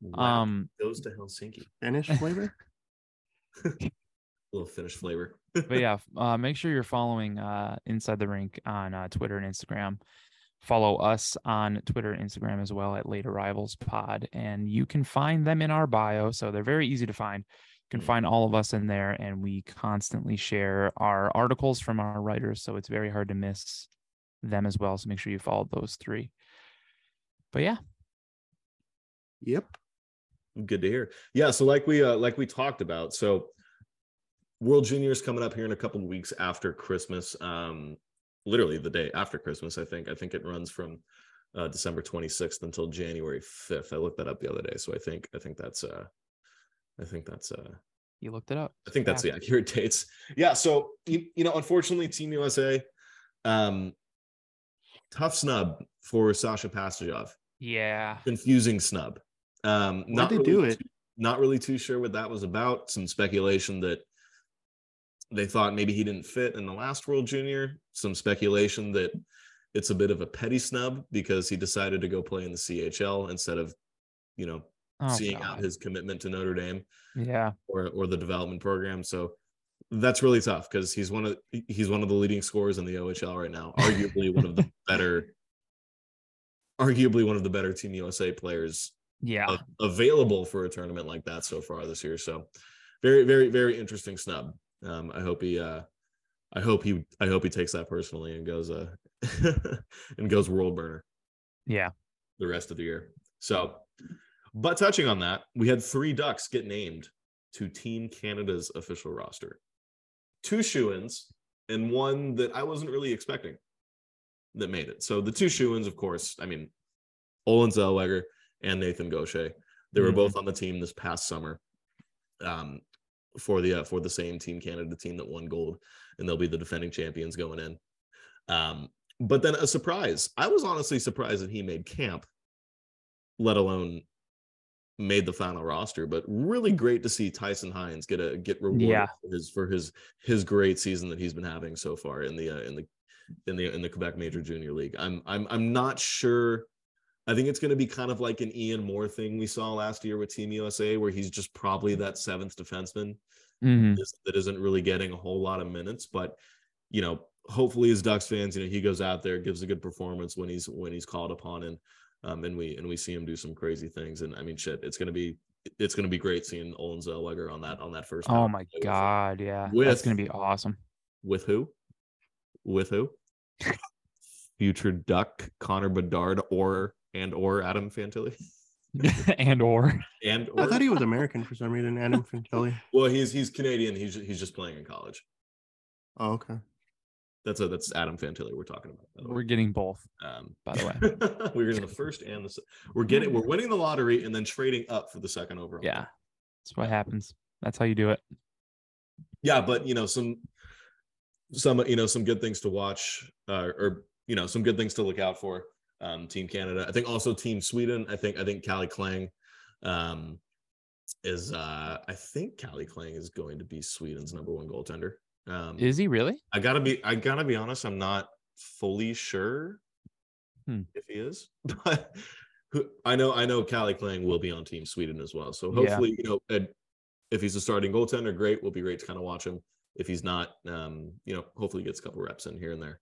Wow. Um, goes to Helsinki. Finnish flavor. *laughs* little Finnish flavor. but *laughs* yeah, uh, make sure you're following uh, Inside the Rink on uh, Twitter and Instagram. Follow us on Twitter and Instagram as well at Late Arrivals Pod, and you can find them in our bio. So they're very easy to find. You can Mm. find all of us in there, and we constantly share our articles from our writers. So it's very hard to miss them as well. So make sure you follow those three. But yeah, Yep. Good to hear. Yeah, so like we uh, like we talked about, so World Juniors coming up here in a couple of weeks after Christmas. Um, literally the day after Christmas, I think. I think it runs from uh, December 26th until January 5th. I looked that up the other day, so I think I think that's uh, I think that's uh, you looked it up. I think that's the accurate dates. Yeah. So you, you know, unfortunately, Team USA, um, tough snub for Sasha Pastujov. Yeah. Confusing snub. Um, Why'd not they really do it? too- not really too sure what that was about. Some speculation that they thought maybe he didn't fit in the last World Junior. Some speculation that it's a bit of a petty snub because he decided to go play in the CHL instead of, you know, Oh, seeing out his commitment to Notre Dame Yeah. or or the development program. So that's really tough because he's one of he's one of the leading scorers in the OHL right now, arguably one of the *laughs* better, arguably one of the better Team USA players Yeah. a- available for a tournament like that so far this year. So very very very interesting snub. Um, I hope he uh, I hope he I hope he takes that personally and goes uh *laughs* and goes world burner Yeah. the rest of the year. So, but touching on that, we had three Ducks get named to Team Canada's official roster. Two shoe-ins and one that I wasn't really expecting that made it. So the two shoe-ins, of course, I mean, Olin Zellweger and Nathan Gaucher. They were Mhm. both on the team this past summer um, for the uh, for the same Team Canada team that won gold, and they'll be the defending champions going in. Um, but then a surprise. I was honestly surprised that he made camp, let alone made the final roster. But really great to see Tyson Hinds get a get rewarded Yeah. for his for his his great season that he's been having so far in the uh, in the in the in the Quebec Major Junior League. I'm I'm I'm not sure. I think it's going to be kind of like an Ian Moore thing we saw last year with Team USA, where he's just probably that seventh defenseman Mhm. that isn't really getting a whole lot of minutes. But you know, hopefully as Ducks fans, you know, he goes out there, gives a good performance when he's when he's called upon, and um, and we and we see him do some crazy things. And I mean, shit, it's gonna be it's gonna be great seeing Olin Zellweger on that on that first. Oh my play with- God. Yeah. That's going to be awesome. With who? With who? *laughs* Future Duck Connor Bedard or and or Adam Fantilli *laughs* and or and I thought he was American for some reason. Adam Fantilli. *laughs* well he's he's Canadian he's he's just playing in college Oh, okay. that's a that's Adam Fantilli we're talking about by the we're getting both. Um, by the way. *laughs* we're in the first and the we're getting we're winning the lottery and then trading up for the second overall. Yeah. That's what happens. That's how you do it. yeah, but you know some some you know some good things to watch uh, or you know some good things to look out for. Um, Team Canada, I think also Team Sweden. I think I think Calle Clang um, is uh, I think Calle Clang is going to be Sweden's number one goaltender. Um, Is he really? I gotta be I gotta be honest, I'm not fully sure Hmm. if he is, *laughs* but I know I know Calle Clang will be on Team Sweden as well. So Yeah. hopefully, you know, if he's a starting goaltender, great. Will be great to kind of watch him. If he's not, um, you know, hopefully he gets a couple reps in here and there.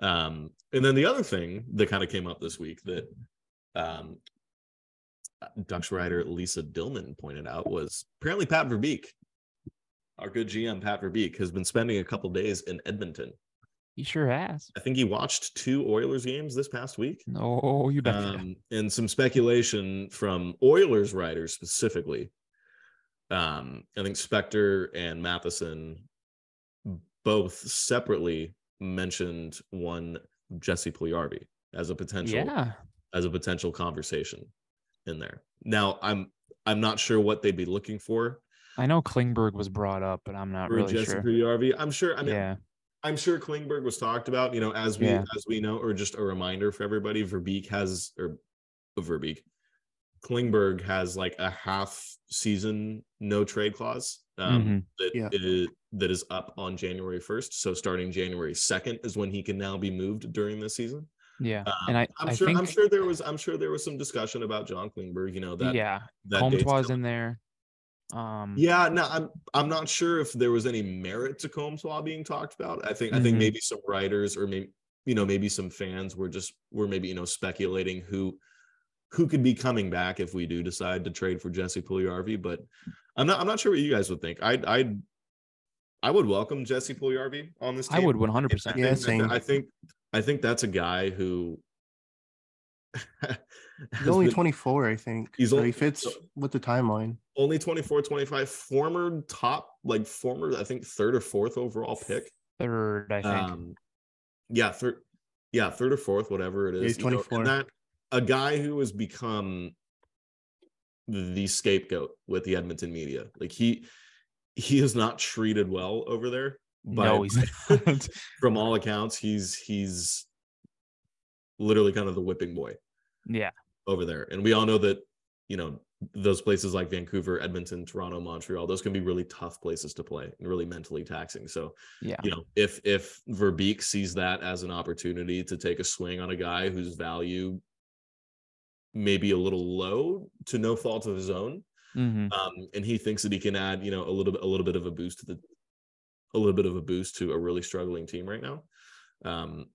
Um, and then the other thing that kind of came up this week that um Ducks writer Lisa Dillman pointed out was apparently Pat Verbeek, our good GM Pat Verbeek, has been spending a couple days in Edmonton He sure has. I think he watched two Oilers games this past week. No, you bet. um, and some speculation from Oilers writers specifically. Um, I think Spector and Matheson both separately mentioned one Jesse Puljujarvi as a potential yeah. as a potential conversation in there. Now, I'm I'm not sure what they'd be looking for I know Klingberg was brought up, but I'm not for really Jesse sure. Puljujarvi. I'm sure. I mean, yeah. I'm sure Klingberg was talked about, you know, as we Yeah. as we know, or just a reminder for everybody, Verbeek has or Verbeek, Klingberg has like a half season no trade clause um, Mhm. that Yeah. is- that is up on January 1st. So starting January 2nd is when he can now be moved during this season. Yeah. Um, and I, I'm I sure think, I'm sure there was I'm sure there was some discussion about John Klingberg, you know, that yeah, that Comtois in there. Um, Yeah, no, I'm I'm not sure if there was any merit to Combs being talked about. I think I think Mhm. maybe some writers or maybe you know maybe some fans were just were maybe you know speculating who who could be coming back if we do decide to trade for Jesse Puljujarvi. But I'm not I'm not sure what you guys would think. I'd I'd I would welcome Jesse Puljujarvi on this. Team. I would 100%. Yeah, think, I, same. think, I think I think that's a guy who *laughs* He's only been- 24, I think. He's so only- he fits so- with the timeline. only 24 25 former top like former i think third or fourth overall pick Third, I think. um yeah third yeah third or fourth whatever it is Yeah, he's you know, and 24. that a guy who has become the scapegoat with the edmonton media like he he is not treated well over there but no, he's not. *laughs* from all accounts he's he's literally kind of the whipping boy yeah. over there. And we all know that, you know, those places like Vancouver, Edmonton, Toronto, Montreal, those can be really tough places to play and really mentally taxing. So, Yeah. you know, if if Verbeek sees that as an opportunity to take a swing on a guy whose value maybe a little low to no fault of his own, hmm um, and he thinks that he can add, you know, a little bit a little bit of a boost to the a little bit of a boost to a really struggling team right now. Um,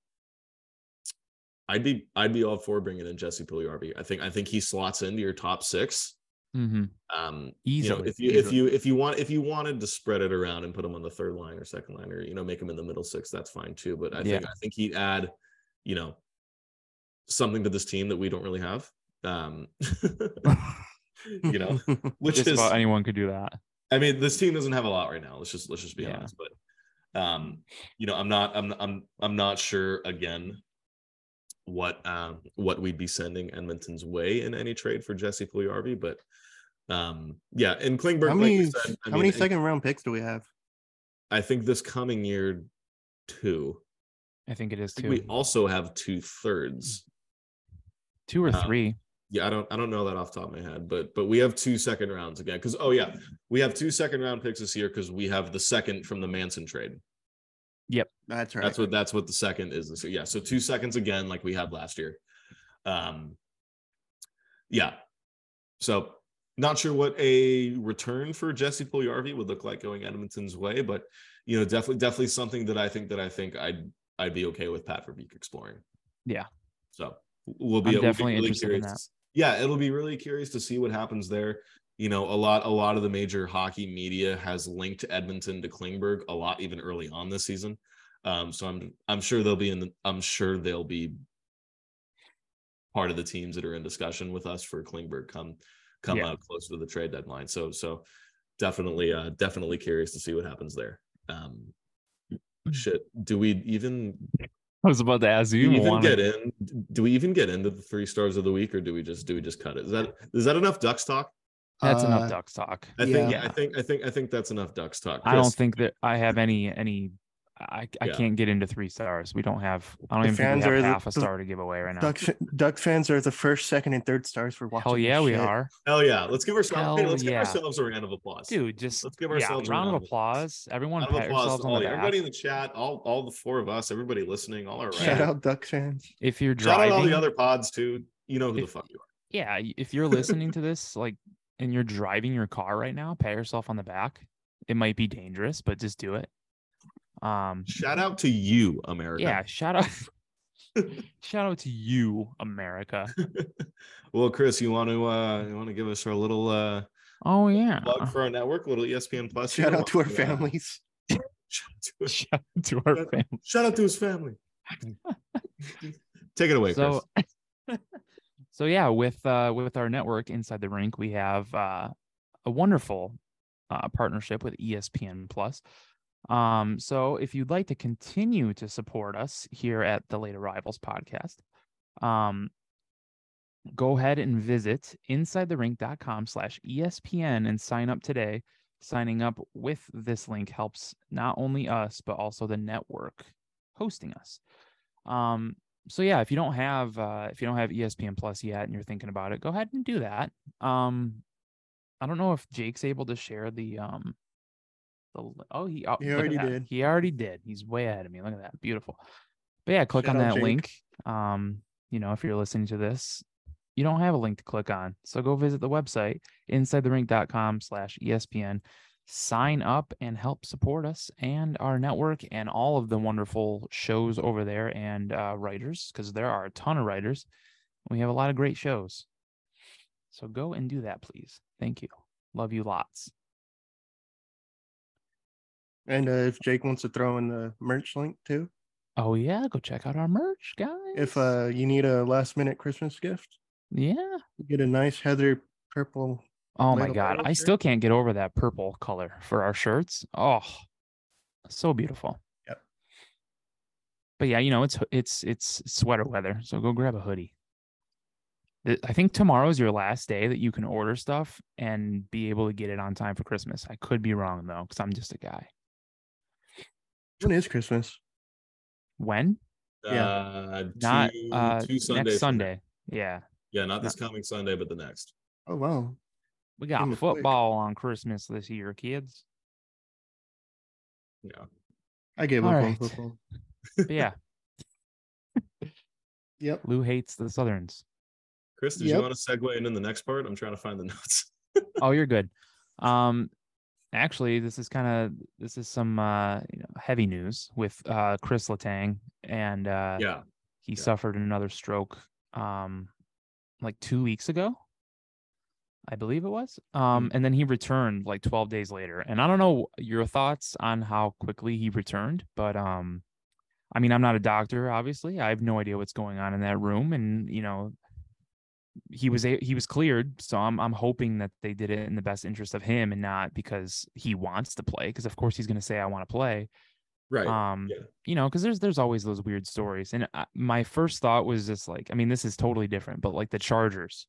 I'd be I'd be all for bringing in Jesse Puljujarvi. I think I think he slots into your top six. hmm Um, you know, Easily, if you if you if you want if you wanted to spread it around and put him on the third line or second line or you know make him in the middle six, that's fine too. But I think I think he'd add, you know, something to this team that we don't really have. Um, *laughs* *laughs* *laughs* you know, *laughs* which Just is about anyone could do that. I mean, this team doesn't have a lot right now. Let's just let's just be Yeah. honest. But um, you know, I'm not I'm I'm I'm not sure again what um what we'd be sending Edmonton's way in any trade for Jesse Puljujarvi, but um yeah, and Klingberg, how like many, said, I how many mean, second round picks do we have? I think this coming year two. I think it is think we also have two thirds. Two or um, three. Yeah, I don't I don't know that off the top of my head, but but we have two second rounds again. Because oh yeah, we have two second round picks this year because we have the second from the Manson trade. Yep. That's right. That's what that's what the second is this year. Yeah, so two seconds again, like we had last year. Um, yeah. So not sure what a return for Jesse Puljujarvi would look like going Edmonton's way, but you know, definitely definitely something that I think that I think I'd I'd be okay with Pat Verbeek exploring. Yeah. So we'll be, I'm we'll be definitely really interested in curious. Yeah, it'll be really curious to see what happens there. You know, a lot a lot of the major hockey media has linked Edmonton to Klingberg a lot even early on this season. Um, so I'm I'm sure they'll be in the I'm sure they'll be part of the teams that are in discussion with us for Klingberg come come Yeah. out closer to the trade deadline. So so definitely uh definitely curious to see what happens there. Um shit. Do we even I was about to ask do you. we even wanna- get in do we even get into the three stars of the week or do we just do we just cut it is that is that enough ducks talk That's Uh, enough ducks talk. i think Yeah. i think i think i think that's enough ducks talk I don't think that I have any any. I, I Yeah. can't get into three stars. We don't have. I don't The even think we are have the- half a star to give away right now. Duck, Duck fans are the first, second, and third stars for watching. Hell yeah, we shit. are, hell yeah let's give ourselves hey, Hell let's give ourselves a round of applause dude. Just Let's give yeah, ourselves a round round of of- applause. Everyone, round pat applause yourselves to on the you. everybody in the chat all all the four of us everybody listening all our Shout out Duck fans. If you're driving, shout driving, out all the other pods too you know who the fuck you are yeah, if you're listening to this, like, and you're driving your car right now, pat yourself on the back. It might be dangerous, but just do it. Um, shout out to you america yeah, shout out, *laughs* shout out to you, America. *laughs* well chris you want to uh you want to give us our little uh Oh yeah, plug for our network little espn plus Shout here? out to our families. *laughs* shout out to Shout out to our family. Shout out to his family. Take it away, so Chris. so yeah with uh with our network inside the rink we have uh a wonderful uh partnership with espn plus um so if you'd like to continue to support us here at the late arrivals podcast um go ahead and visit insidetherink.com slash espn and sign up today signing up with this link helps not only us but also the network hosting us um so yeah, if you don't have uh, if you don't have ESPN Plus yet and you're thinking about it, go ahead and do that. Um, I don't know if Jake's able to share the um the oh he oh, He already did. he already did he's way ahead of me look at that beautiful but yeah click Shout on that Jake. link um you know if you're listening to this you don't have a link to click on so go visit the website insidetherink.com slash espn sign up and help support us and our network and all of the wonderful shows over there and uh, writers because there are a ton of writers. We have a lot of great shows. So go and do that, please. Thank you. Love you lots. And uh, if Jake wants to throw in the merch link too, Oh yeah, go check out our merch, guys. if uh, you need a last minute Christmas gift, yeah. get a nice heather purple. Oh my god, purple I shirt. still can't get over that purple color for our shirts. Oh, so beautiful. Yep. But yeah, you know it's it's it's sweater weather, so go grab a hoodie. I think tomorrow is your last day that you can order stuff and be able to get it on time for Christmas. I could be wrong though, because I'm just a guy. When is Christmas? When? Yeah. Uh, Not two, uh two Sundays next. Sunday. Yeah. Yeah, not this coming Sunday, but the next. Oh wow, We got Came football on Christmas this year, kids. Yeah. I gave All up on football. *laughs* But yeah, *laughs* Yep. Lou hates the Southerns. Chris, did Yep. you want to segue into the next part? I'm trying to find the *laughs* notes. oh you're good um actually this is kind of this is some uh you know, heavy news with uh chris letang and uh yeah. he yeah. suffered another stroke um like two weeks ago i believe it was um and then he returned like 12 days later and i don't know your thoughts on how quickly he returned but um i mean i'm not a doctor obviously i have no idea what's going on in that room and you know he was a, he was cleared so i'm i'm hoping that they did it in the best interest of him and not because he wants to play because of course he's going to say i want to play Right. um yeah. you know because there's there's always those weird stories and I, my first thought was just like i mean this is totally different but like the chargers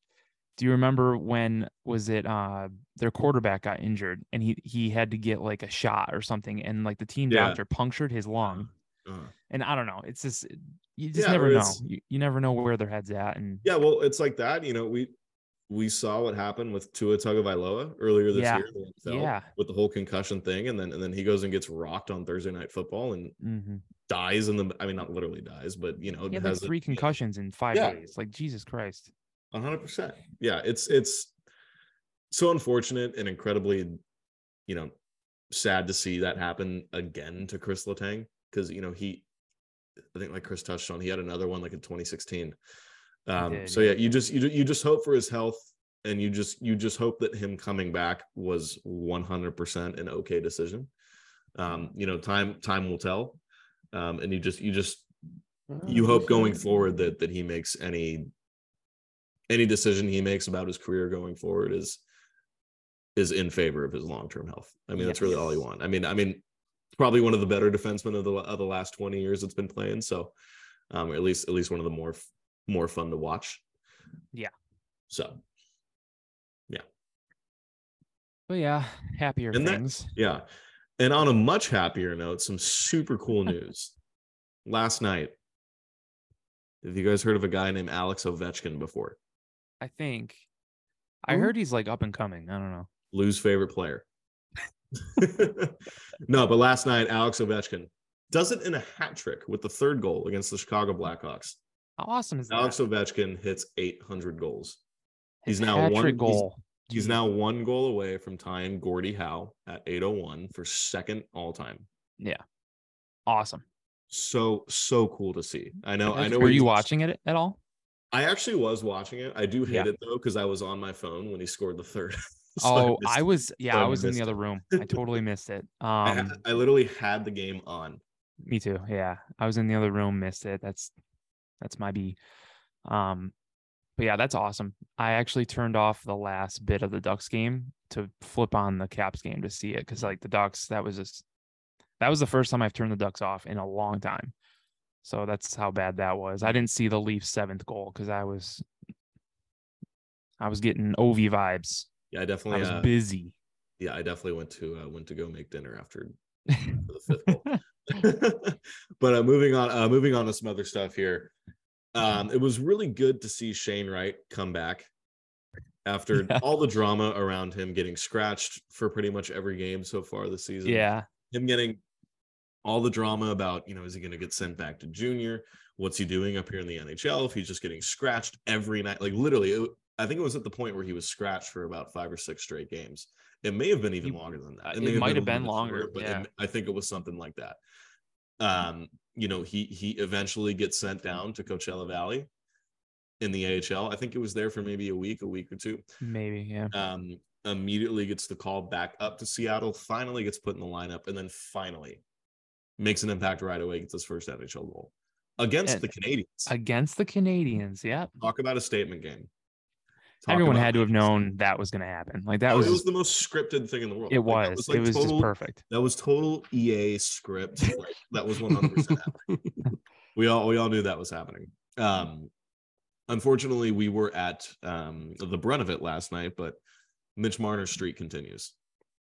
do you remember when was it uh their quarterback got injured and he he had to get like a shot or something and like the team Yeah. doctor punctured his lung Uh, and i don't know it's just you just Yeah, never know you, you never know where their heads at and yeah, well, it's like that. You know, we we saw what happened with Tua Tagovailoa earlier this Yeah. year Yeah. with the whole concussion thing, and then and then he goes and gets rocked on Thursday night football and Mhm. dies in the. I mean, not literally dies, but you know, he has like a- three concussions in five Yeah. days like jesus christ hundred percent. Yeah, it's it's so unfortunate and incredibly, you know, sad to see that happen again to Chris Letang because you know he, I think like Chris touched on, he had another one like in 2016. Um, did, so yeah. yeah, you just you you just hope for his health, and you just you just hope that him coming back was 100 percent an okay decision. Um, you know, time time will tell, um, and you just you just you hope going forward that that he makes any any decision he makes about his career going forward is is in favor of his long-term health. I mean, that's really all you want. I mean, I mean, probably one of the better defensemen of the of the last 20 years that's been playing. So um, at least at least one of the more more fun to watch. Yeah. So yeah. but yeah happier And that- things yeah. And on a much happier note, some super cool news. Last night, have you guys heard of a guy named Alex Ovechkin before? i think i Who? heard he's like up and coming i don't know Lou's favorite player. *laughs* no, but last night, Alex Ovechkin does it in a hat trick with the third goal against the Chicago Blackhawks. how awesome is that Alex Ovechkin hits 800 goals. His he's now one- goal He's Jeez. now one goal away from tying Gordie Howe at 801 for second all time. Yeah. Awesome So so cool to see. I know. I know. were you watching it at all I actually was watching it. I do hate Yeah. it though because I was on my phone when he scored the third *laughs* *laughs* So Oh, missed I was yeah, I I was in the it. other room. *laughs* I totally missed it. I, Um ha- I literally had the game on. Me too. Yeah. I was in the other room, missed it. That's that's my B. Um but yeah, that's awesome. I actually turned off the last bit of the Ducks game to flip on the Caps game to see it cuz like the Ducks that was just that was the first time I've turned the Ducks off in a long time. So that's how bad that was. I didn't see the Leafs seventh goal cuz I was I was getting OV vibes. Yeah, I I definitely. was uh, busy. yeah, I definitely went to uh, went to go make dinner after *laughs* for the fifth goal. *laughs* but uh, moving on, uh, moving on to some other stuff here. Um, it was really good to see Shane Wright come back after *laughs* Yeah. all the drama around him getting scratched for pretty much every game so far this season. yeah. him getting all the drama about you know is he going to get sent back to junior? What's he doing up here in the NHL? If he's just getting scratched every night, like literally, it, I think it was at the point where he was scratched for about five or six straight games. It may have been even You- longer than that. it might have a been little bit longer, shorter, but it- I think it was something like that. Um, you know, he he eventually gets sent down to Coachella Valley in the AHL. I think it was there for maybe a week, a week or two Maybe, yeah. um, immediately gets the call back up to Seattle, finally gets put in the lineup, and then finally makes an impact right away, gets his first NHL goal against And- the Canadiens. Against the Canadiens, yeah. Talk about a statement game. Talk Everyone about had to have known that was going to happen. Like that Oh, was, it was the most scripted thing in the world. it Like, was, like it was total, just perfect. That was total EA script. Like, that was 100% happening. *laughs* We all we all knew that was happening. Um, unfortunately, we were at um, the brunt of it last night, but Mitch Marner's streak continues.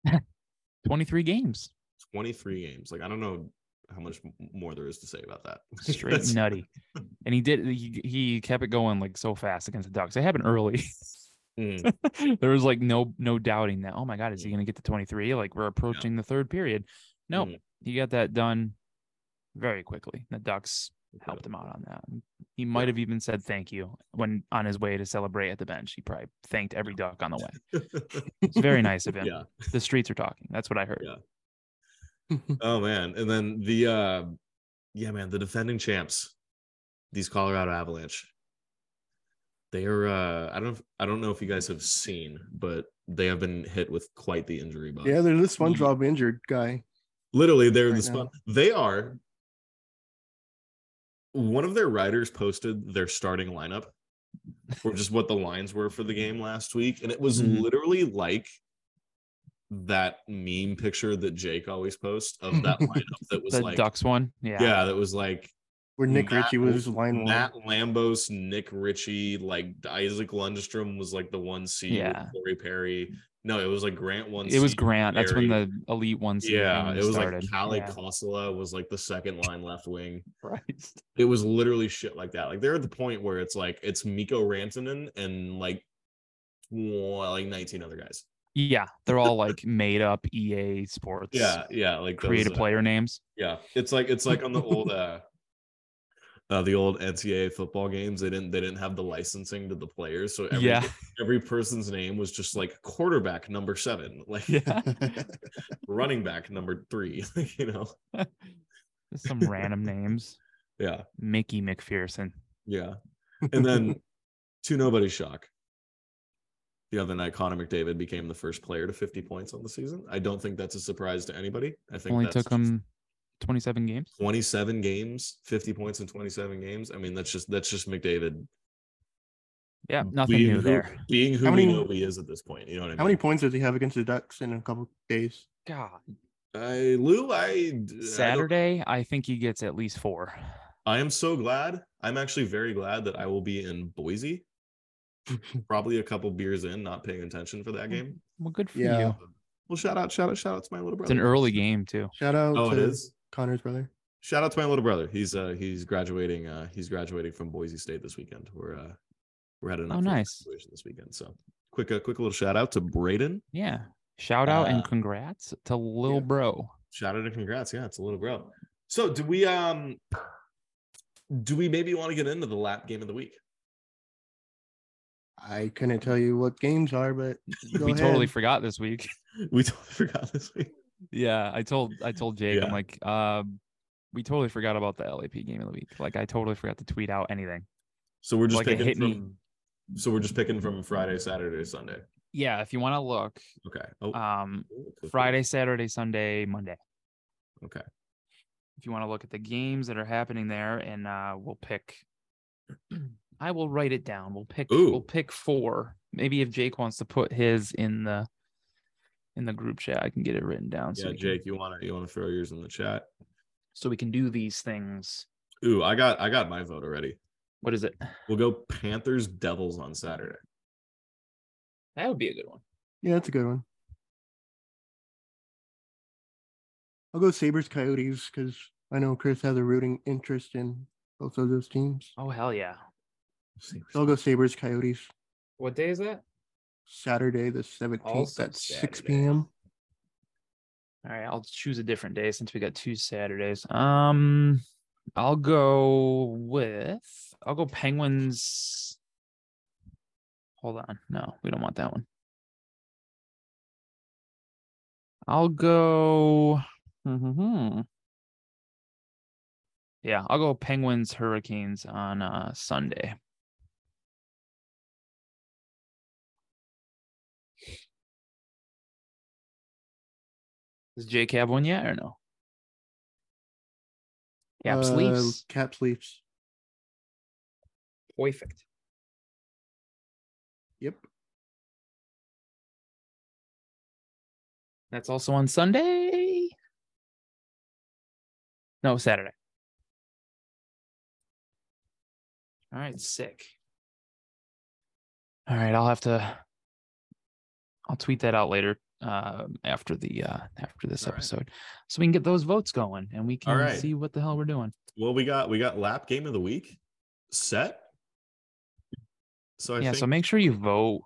*laughs* 23 games, 23 games. Like I don't know how much more there is to say about that. *laughs* straight nutty. And he did, he, he kept it going like so fast against the Ducks. It happened early. Mm, *laughs* there was like no, no doubting that, oh my God, is he going to get to 23? Like we're approaching the third period. No, Mm. he got that done very quickly. The Ducks helped him out on that. He might have even said thank you when on his way to celebrate at the bench. He probably thanked every duck on the way. *laughs* It's very nice of him. yeah. The streets are talking. That's what I heard. Yeah. *laughs* Oh man. And then the uh yeah, man, the defending champs, these Colorado Avalanche. They are uh I don't I don't know if you guys have seen, but they have been hit with quite the injury bug. yeah, they're this SpongeBob injured guy. Literally, they're right the spot. now. They are. One of their writers posted their starting lineup, or just what the lines were for the game last week, and it was Mm-hmm. Mhm. literally like that meme picture that Jake always posts of that *laughs* lineup that was The like, Ducks one. Yeah. yeah, that was like Where Nick Matt- Ritchie was line one. Matt Lambos, Nick Ritchie, like Isac Lundestrom was like the one C, Yeah. Corey Perry. No, it was like Grant one. It was C, Grant. That's when the elite one. Yeah, it was started. like Kale Yeah. Kosala was like the second line left wing. *laughs* Christ. It was literally shit like that. Like they're at the point where it's like it's Mikko Rantanen and like like 19 other guys. Yeah, they're all like made up EA Sports. Yeah, yeah, like those, creative uh, player names. Yeah, it's like it's like on the old uh *laughs* uh the old NCAA football games. They didn't they didn't have the licensing to the players, so every Yeah. *laughs* every person's name was just like quarterback number seven, *laughs* like Yeah. running back number three. you know, Just some random names. yeah, Mickey McPherson. yeah. And then to nobody's shock, the other night Connor McDavid became the first player to 50 points on the season. I don't think that's a surprise to anybody. I think Only that's took him 27 games. 27 games, 50 points in 27 games. I mean, that's just that's just McDavid Yeah, nothing being new who, there. being who How we know he is at this point. You know what I mean? How many points does he have against the Ducks in a couple days? God. I Lou, I I Saturday, I think he gets at least four. I am so glad. I'm actually very glad that I will be in Boise. *laughs* Probably a couple beers in, not paying attention for that game. Well, good for Yeah. you. Well, shout out, shout out, shout out to my little brother. It's an early game too. Shout out Oh, to it is. Connor's brother. Shout out to my little brother. He's uh he's graduating. Uh he's graduating from Boise State this weekend. We're uh we're heading up Oh, nice. graduation this weekend. So quick, uh, quick little shout out to Braden. Yeah. Shout out Uh, and congrats to Lil yeah. Bro. Shout out and congrats. Yeah, it's a little bro. So do we um do we maybe want to get into the lap game of the week? I couldn't tell you what games are, but *laughs* we totally forgot this week. *laughs* *laughs* We totally forgot this week. Yeah, I told I told Jake, Yeah. I'm like, um, we totally forgot about the LAP game of the week. Like I totally forgot to tweet out anything. So we're just Like, picking from me. so we're just picking from Friday, Saturday, Sunday. Yeah, if you want to look, Okay. Oh, um. Friday, Saturday, Sunday, Monday. Okay. If you want to look at the games that are happening there, and uh, we'll pick. I will write it down. We'll pick. Ooh. We'll pick four. Maybe if Jake wants to put his in the in the group chat, I can get it written down. so Yeah, can- Jake, you want to you want to throw yours in the chat? so we can do these things. Ooh, I got I got my vote already. What is it? We'll go Panthers Devils on Saturday. That would be a good one. Yeah, that's a good one. I'll go Sabres Coyotes because I know Chris has a rooting interest in both of those teams. Oh hell yeah! So I'll go Sabres Coyotes What day is that? Saturday the 17th Also at 6 p.m. All right, I'll choose a different day since we got two Saturdays. Um, I'll go with I'll go Penguins. Hold on, no, we don't want that one. I'll go. hmm Yeah, I'll go Penguins Hurricanes on uh Sunday. Does Jake have one yet or no? Caps Uh, Leafs. Caps Leafs. Perfect. Yep. That's also on Sunday. No, Saturday. All right, sick. All right, I'll have to. I'll tweet that out later um, after the uh, after this All right. episode, so we can get those votes going and we can right. see what the hell we're doing. Well, we got we got lap game of the week set. So I yeah, think, so make sure you vote.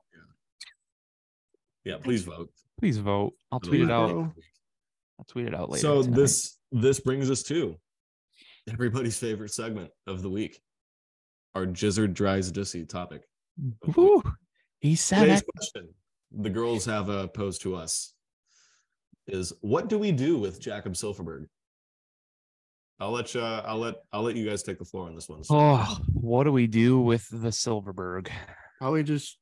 yeah, please vote. Please vote. I'll tweet it out. game of the week. I'll tweet it out later. So tonight. this this brings us to everybody's favorite segment of the week, our Jizzard Dries Dissy topic. Woo, he said Today's it. question the girls have uh, posed to us is what do we do with Jakob Silfverberg? I'll let you. I'll let. I'll let you guys take the floor on this one. So, Oh, what do we do with the Silverberg? Probably just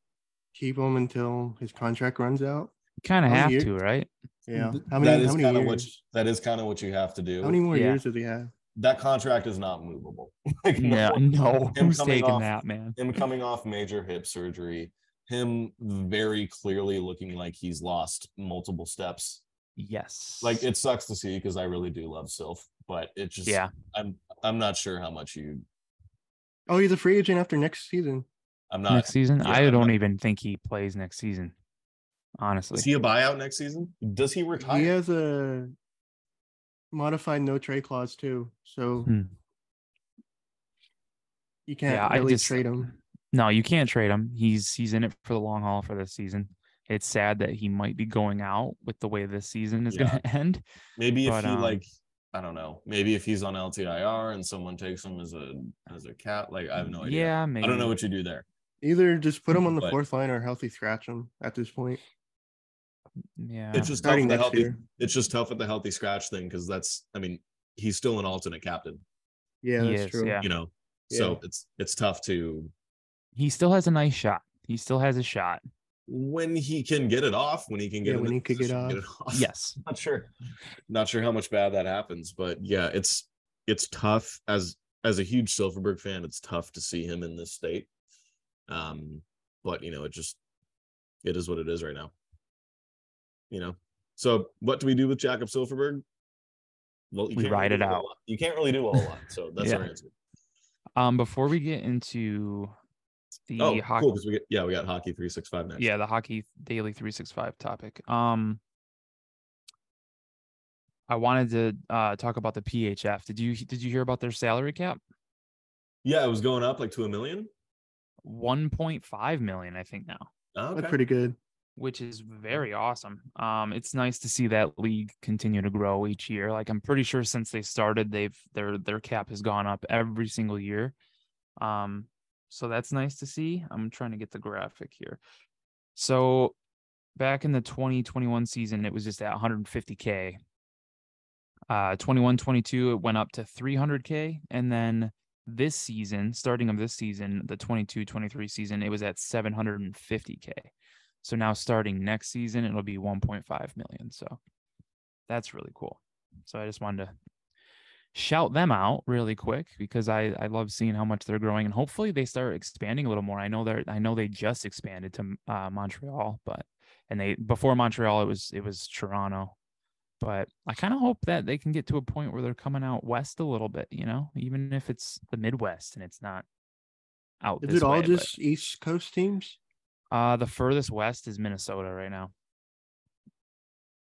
keep him until his contract runs out. You Kind of have many to, right? Yeah. How many, that is how many kind of years? what. you- That is kind of what you have to do. How many more Yeah. years does he have? that contract is not movable. *laughs* Like, No, no. no. Who's taking off- that, man? him coming off major hip surgery, him very clearly looking like he's lost multiple steps. Yes. Like it sucks to see because I really do love Sylph, but it just yeah. I'm I'm not sure how much you Oh, he's a free agent after next season. I'm not next season, yeah, I I'm don't not- even think he plays next season. Honestly, is he a buyout next season? Does he retire? He has a modified no trade clause too, so Hmm. you can't yeah, I really just trade him. No, you can't trade him. He's he's in it for the long haul for this season. It's sad that he might be going out with the way this season is Yeah. going *laughs* to end. Maybe if he um, like I don't know. Maybe if he's on LTIR and someone takes him as a as a cat, like I have no idea. Yeah, maybe. I don't know what you do there. Either just put him on the *laughs* But- fourth line or healthy scratch him at this point. Yeah, It's just tough Starting with the healthy. year. It's just tough with the healthy scratch thing because that's. I mean, he's still an alternate captain. Yeah, He that's is, true. yeah. You know, so it's it's tough to he still has a nice shot. He still has a shot. when he can get it off. When he can get Yeah, when he could get position to off. it off. Yes. *laughs* not sure not sure how much bad that happens but yeah it's it's tough as as a huge silfverberg fan it's tough to see him in this state um but you know it just it is what it is right now you know so what do we do with jakob silfverberg well you We can't ride really it out. you can't really do a whole lot so that's *laughs* our answer Um, before we get into the oh hockey, cool 'cause we get yeah we got hockey 365 next yeah, the hockey daily three six five topic. Um, I wanted to uh talk about the PHF. Did you did you hear about their salary cap? yeah it was going up like to a million. One point five million, I think now. oh, That's pretty good. which is very awesome. Um, it's nice to see that league continue to grow each year. Like I'm pretty sure since they started, they've their their cap has gone up every single year. Um, so that's nice to see. I'm trying to get the graphic here. So back in the 2021 season, it was just at 150k. Uh, 21 22, it went up to 300k, and then this season, starting of this season, the 22 23 season, it was at 750k. So now starting next season, it'll be 1.5 million. So that's really cool. So I just wanted to shout them out really quick because I I love seeing how much they're growing and hopefully they start expanding a little more. I know they're I know they just expanded to uh, Montreal, but and they before Montreal it was it was Toronto. But I kind of hope that they can get to a point where they're coming out west a little bit, you know, even if it's the Midwest and it's not out. Is it all way, but- just East Coast teams? uh, the furthest west is Minnesota right now.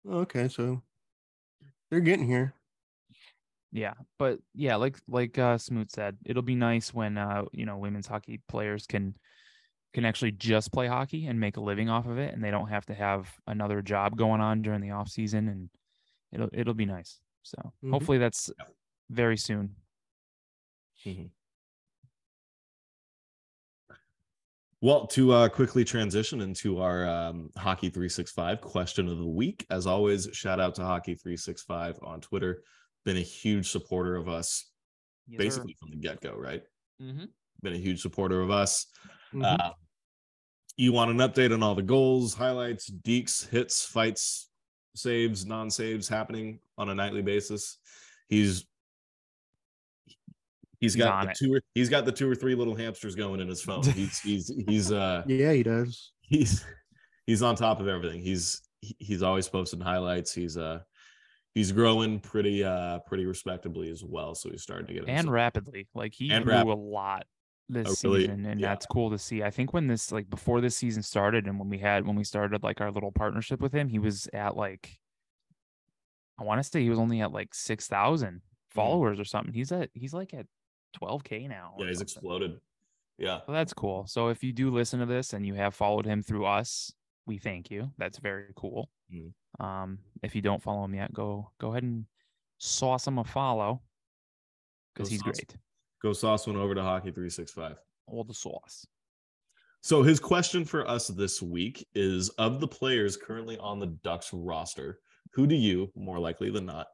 Okay, so they're getting here. Yeah, but yeah, like like uh, Smoot said, it'll be nice when uh, you know women's hockey players can can actually just play hockey and make a living off of it, and they don't have to have another job going on during the off season, and it'll it'll be nice. So Mhm. hopefully that's very soon. Well, to uh, quickly transition into our um, Hockey 365 question of the week, as always, shout out to Hockey 365 on Twitter. Been a huge supporter of us basically from the get go, right? Mm-hmm. Been a huge supporter of us. Mhm. Uh, you want an update on all the goals, highlights, deeks, hits, fights, saves, non saves happening on a nightly basis? He's he's He's got the two or, he's got the two or three little hamsters going in his phone. *laughs* He's he's he's uh yeah, he does. he's he's on top of everything. He's he's always posting highlights. He's uh he's growing pretty uh pretty respectably as well. So he's starting to get and himself- rapidly. Like he And grew rap- a lot this Oh, really? season, and Yeah. that's cool to see. I think when this like before this season started, and when we had when we started like our little partnership with him, he was at like I want to say he was only at like six thousand followers or something. He's at he's like at twelve k now. yeah, he's something. exploded. Yeah. So that's cool. So if you do listen to this and you have followed him through us, we thank you. That's very cool. Mm. Um, if you don't follow him yet, go go ahead and sauce him a follow because he's sauce- great. Go sauce one over to Hockey 365. All the sauce. So his question for us this week is of the players currently on the Ducks roster, who do you, more likely than not,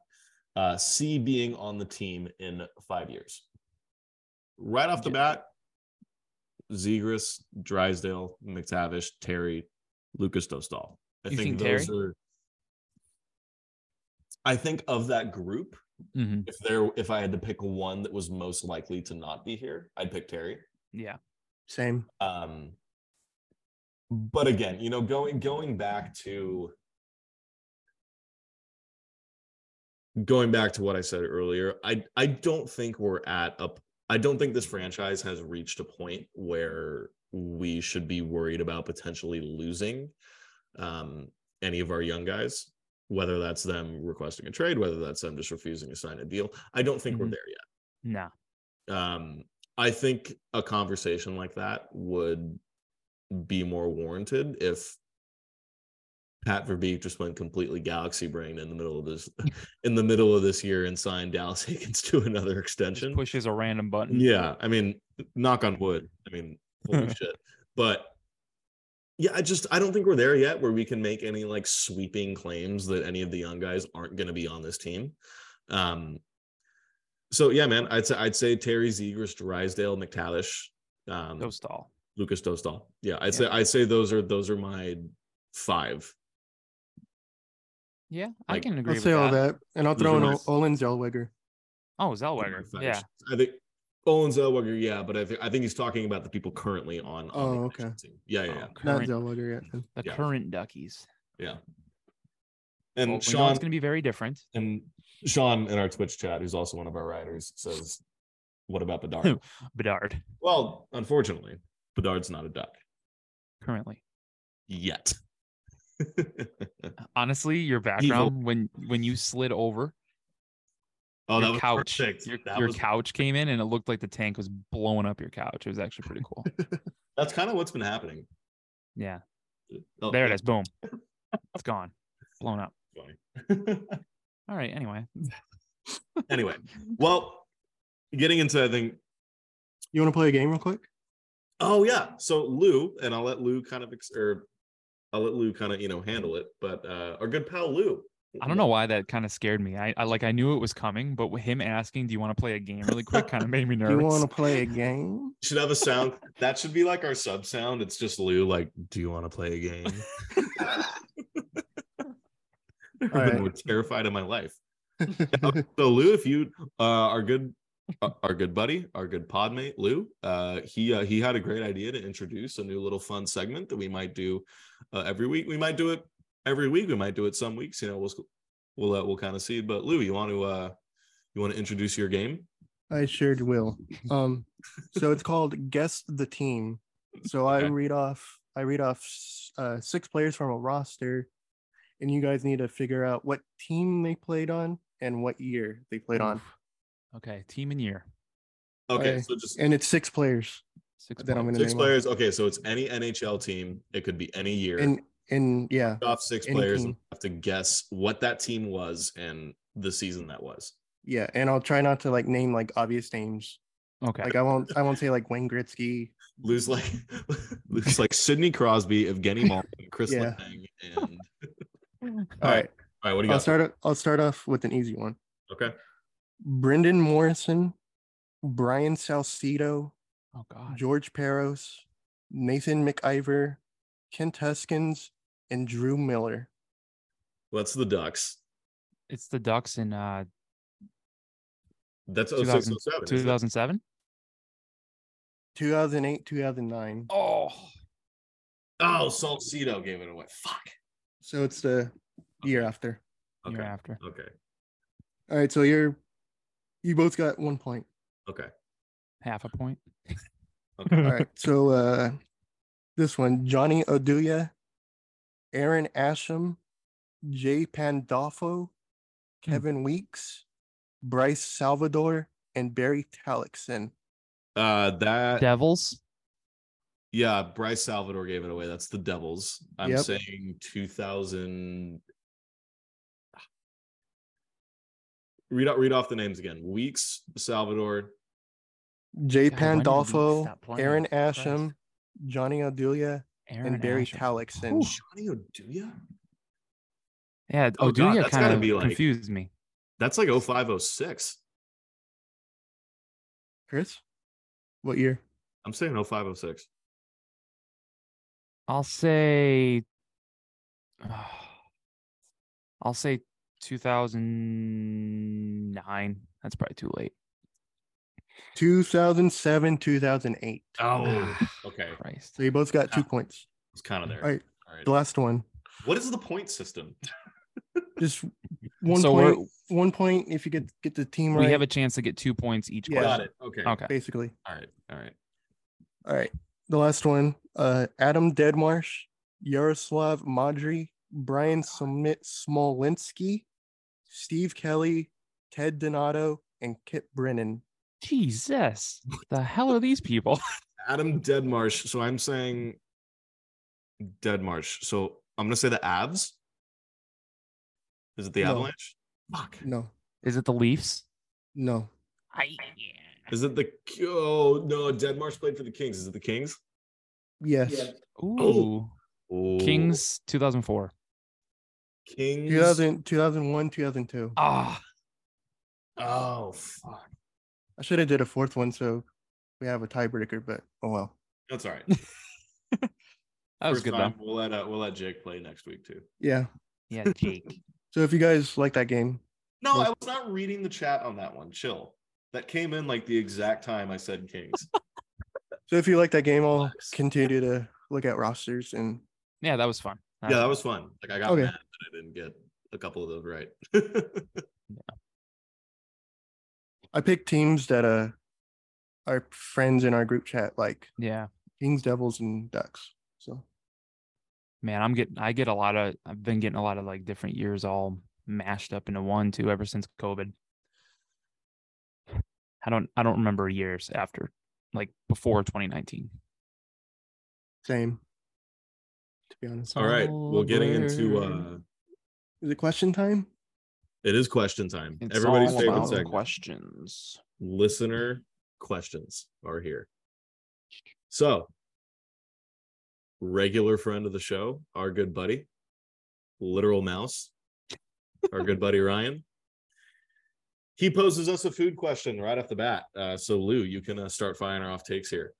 uh, see being on the team in five years? Right off the Yeah. bat, Zegras, Drysdale, McTavish, Terry, Lukas Dostal. I You think, think those are I think of that group, Mm-hmm. if there if I had to pick one that was most likely to not be here, I'd pick Terry. Yeah. Same. um but again you know going going back to going back to what i said earlier i i don't think we're at a i don't think this franchise has reached a point where we should be worried about potentially losing um any of our young guys whether that's them requesting a trade whether that's them just refusing to sign a deal i don't think we're Mhm. there yet Nah. um, I think a conversation like that would be more warranted if Pat Verbeek just went completely galaxy brain in the middle of this *laughs* in the middle of this year and signed Dallas *laughs* Eakins to another Just extension. pushes a random button. Yeah, I mean, knock on wood. I mean, holy *laughs* shit. But yeah, I just I don't think we're there yet where we can make any like sweeping claims that any of the young guys aren't going to be on this team. Um, so yeah, man, I'd say I'd say Terry Zegras, Drysdale, McTavish, um, Dostal. Lukas Dostal. Yeah, I'd Yeah. say I'd say those are those are my five. Yeah, I like, can agree I'll with say that. all that, and I'll throw in my- Olin Zellweger. Oh, Zellweger. Yeah. I think Olin Zellweger, yeah, but I think I think he's talking about the people currently on. on oh, the Oh, okay. team. Yeah, yeah, Oh, yeah, Not Zellweger yet. the yeah. current Duckies. yeah. And we know Sean it's going to be very different. and Sean in our Twitch chat, who's also one of our writers, says, "What about Bedard?" *laughs* Bedard, well, unfortunately, Bedard's not a duck currently. yet. *laughs* Honestly, your background when when you slid over oh, that your was couch, perfect. your, That your was- couch came in and it looked like the tank was blowing up your couch. It was actually pretty cool. *laughs* That's kind of what's been happening. yeah, Oh, there it yeah, is. Boom, *laughs* it's gone, blown up. funny. *laughs* All right. Anyway, anyway, well, getting into I think You want to play a game real quick? Oh yeah. So Lou, and I'll let Lou kind of ex- or I'll let Lou kind of you know handle it. But uh, our good pal Lou I don't know why that kind of scared me. I, I like I knew it was coming, but with him asking, "Do you want to play a game?" really quick, kind of made me *laughs* nervous. Do nervous. you want to play a game? Should have a sound that should be like our sub sound. It's just Lou, like, do you want to play a game? *laughs* I've been right. more terrified of my life. *laughs* so Lou, if you uh, our good uh, our good buddy, our good podmate Lou, uh, he uh, he had a great idea to introduce a new little fun segment that we might do uh, every week. We might do it every week. We might do it some weeks. You know, we'll we'll uh, we'll kind of see. But Lou, you want to uh, you want to introduce your game? I sure will. Um, so it's called Guess the Team. So I read off I read off uh, six players from a roster, and you guys need to figure out what team they played on and what year they played on. Okay, team and year. Okay, Okay. so just And it's six players. Six. Then I'm players. six off- players. Okay, so it's any NHL team. It could be any year. And and yeah, off six any players team. and have to guess what that team was and the season that was. yeah, and I'll try not to like name like obvious names. Okay. Like I won't I won't say like Wayne Gretzky. Lose like *laughs* lose like Sidney Crosby, Evgeny Malkin, Chris Yeah. Letang, and All *laughs* All right, right. all right, what do you I'll got? start. I'll start off with an easy one. Okay. Brendan Morrison, Brian Salcedo, oh God. George Parros, Nathan McIver, Kent Huskins, and Drew Miller. What's the Ducks? It's the Ducks in uh That's 2000 0607. 2007. 2008, 2009. Oh. Oh, Salcedo gave it away. Fuck. So it's the year after. Okay. Year after. Okay. All right, so you're you both got one point. Okay. Half a point. Okay. All right, so uh this one Johnny Oduya, Aaron Asham, Jay Pandolfo, Hmm. Kevin Weekes, Bryce Salvador, and Barry Talixon. Uh that Devils. yeah, Bryce Salvador gave it away. That's the Devils. I'm Yep. saying 2000 Read out read off the names again. Weeks, Salvador, Jay God, when Pandolfo, stop playing? Aaron Christ. Asham, Johnny Oduya, Aaron and Barry Asham. Tallackson. Johnny Oduya. Yeah, Oh, God, Oduya that's kind of be like- confused me. That's like 0506. Chris, what year? I'm saying 0506. I'll say I'll say 2009. That's probably too late. 2007, 2008. Oh, okay. Christ. So you both got two Ah. points. It's kind of there. All right, All right. the last one. What is the point system? *laughs* Just one So we're- point. One point if you get get the team right. We have a chance to get two points each Yeah. Got question. it. Okay. Okay. basically. All right. All right. All right. The last one. Uh Adam Deadmarsh, Jaroslav Modry, Brian Smit Smolinski, Steve Kelly, Ted Donato, and Kip Brennan. Jesus. What the hell are these people? *laughs* Adam Deadmarsh. So I'm saying Deadmarsh. So I'm gonna say the Avs. Is it the No. Avalanche? Fuck. No, Is it the Leafs? no. I Is it the oh no? Deadmarsh played for the Kings. Is it the Kings? Yes. Ooh. Oh, Kings 2004. Kings. 2000, 2001, 2002. Ah, Oh fuck. I should have did a fourth one so we have a tiebreaker, but oh well. That's all right. *laughs* that was First good time, though. We'll let uh, we'll let Jake play next week too. Yeah. Yeah, Jake. *laughs* So if you guys like that game, No, Well- I was not reading the chat on that one. Chill. That came in like the exact time I said Kings. *laughs* so if you like that game, I'll continue to look at rosters and yeah, that was fun. yeah, that was fun. Like I got Okay. mad that I didn't get a couple of those right. I picked teams that uh our friends in our group chat like yeah. Kings, Devils, and Ducks. So Man, I'm getting I get a lot of I've been getting a lot of like different years all mashed up into one too ever since COVID. I don't I don't remember years after like before 2019. same. To be honest. All right. Well, getting into uh Is it question time? It is question time. It's Everybody's favorite segment. questions. Listener questions are here. So, regular friend of the show, our good buddy, Literal Mouse, our good buddy Ryan. He poses us a food question right off the bat. Uh, so Lou, you can uh, start firing off takes here.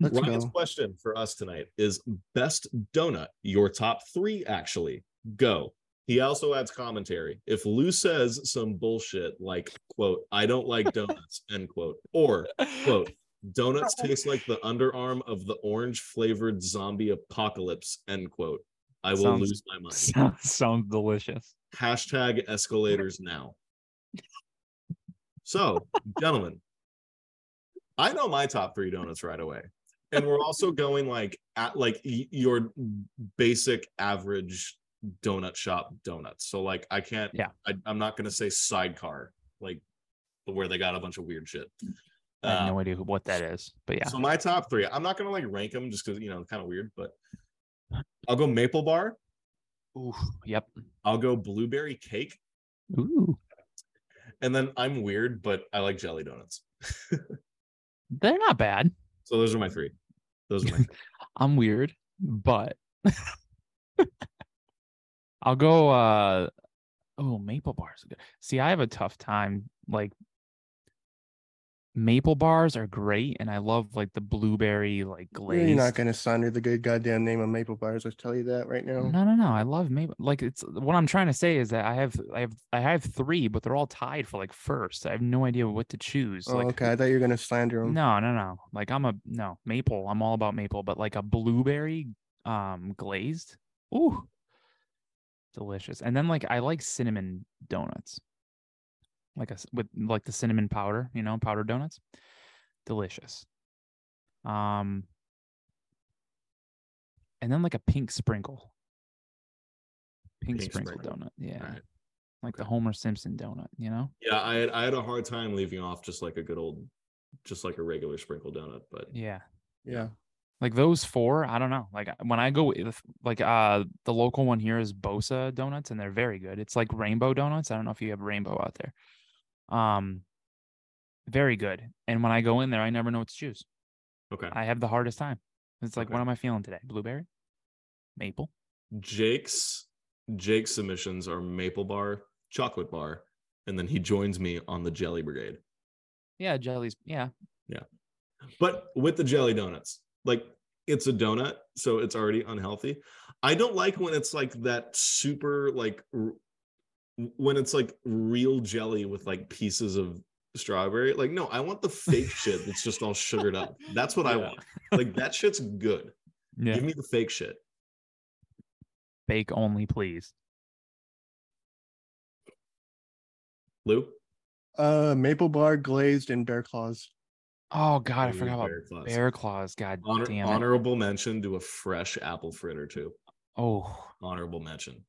Let's Ryan's go. question for us tonight is best donut, your top three actually. Go. He also adds commentary. If Lou says some bullshit like, quote, I don't like donuts, *laughs* end quote, or quote, donuts *laughs* taste like the underarm of the orange flavored zombie apocalypse, end quote. I will Sounds- lose my mind. *laughs* Sounds, sounds delicious. Hashtag escalators now. So, gentlemen, I know my top three donuts right away. And we're also going like at like your basic average donut shop donuts. So like I can't Yeah. I, I'm not gonna say sidecar, like where they got a bunch of weird shit. I have Uh, no idea what that is, but yeah. So my top three, I'm not gonna like rank them just because you know kind of weird, but I'll go maple bar, Ooh, yep. I'll go blueberry cake, Ooh, and then I'm weird, but I like jelly donuts. *laughs* they're not bad. So those are my three. Those are my *laughs* three. I'm weird, but *laughs* I'll go uh oh maple bars are good. See, I have a tough time like maple bars are great and I love like the blueberry like glaze. You're not gonna slander the good goddamn name of Maple Bars. Let's tell you that right now. No, no, no. I love maple. Like it's what I'm trying to say is that I have I have I have three, but they're all tied for like first. I have no idea what to choose. Oh, like okay. I thought you were gonna slander them. No, no, no. Like I'm a no maple. I'm all about maple, but like a blueberry um glazed. Ooh. Delicious. And then like I like cinnamon donuts. Like a s- with like the cinnamon powder, you know, powdered donuts. Delicious. Um and then like a pink sprinkle. Pink, Pink sprinkle, sprinkle. donut. Yeah. Alright. Like the Homer Simpson donut, you know? Yeah, I had I had a hard time leaving off just like a good old, just like a regular sprinkle donut. But Yeah. Yeah. Like those four i don't know like when i go with like uh the local one here is bosa donuts and they're very good. It's like rainbow donuts i don't know if you have rainbow out there. Um very good and when i go in there i never know what to choose. Okay, i have the hardest time. It's like Okay. what am i feeling today? Blueberry? Maple? Jake's Jake's submissions are maple bar, chocolate bar, and then he joins me on the jelly brigade. yeah jellies yeah. yeah. But with the jelly donuts, like it's a donut, so it's already unhealthy. I don't like when it's like that super like r- when it's like real jelly with like pieces of strawberry. Like, no, I want the fake *laughs* shit that's just all sugared up. That's what I want. Like that shit's good. yeah Give me the fake shit. Fake only please Lou? Uh, Maple Bar glazed and Bear Claws. Oh god i Ooh, forgot about Bear Claws. bear claws god Honor- damn it honorable mention to a fresh apple fritter too. oh Honorable mention.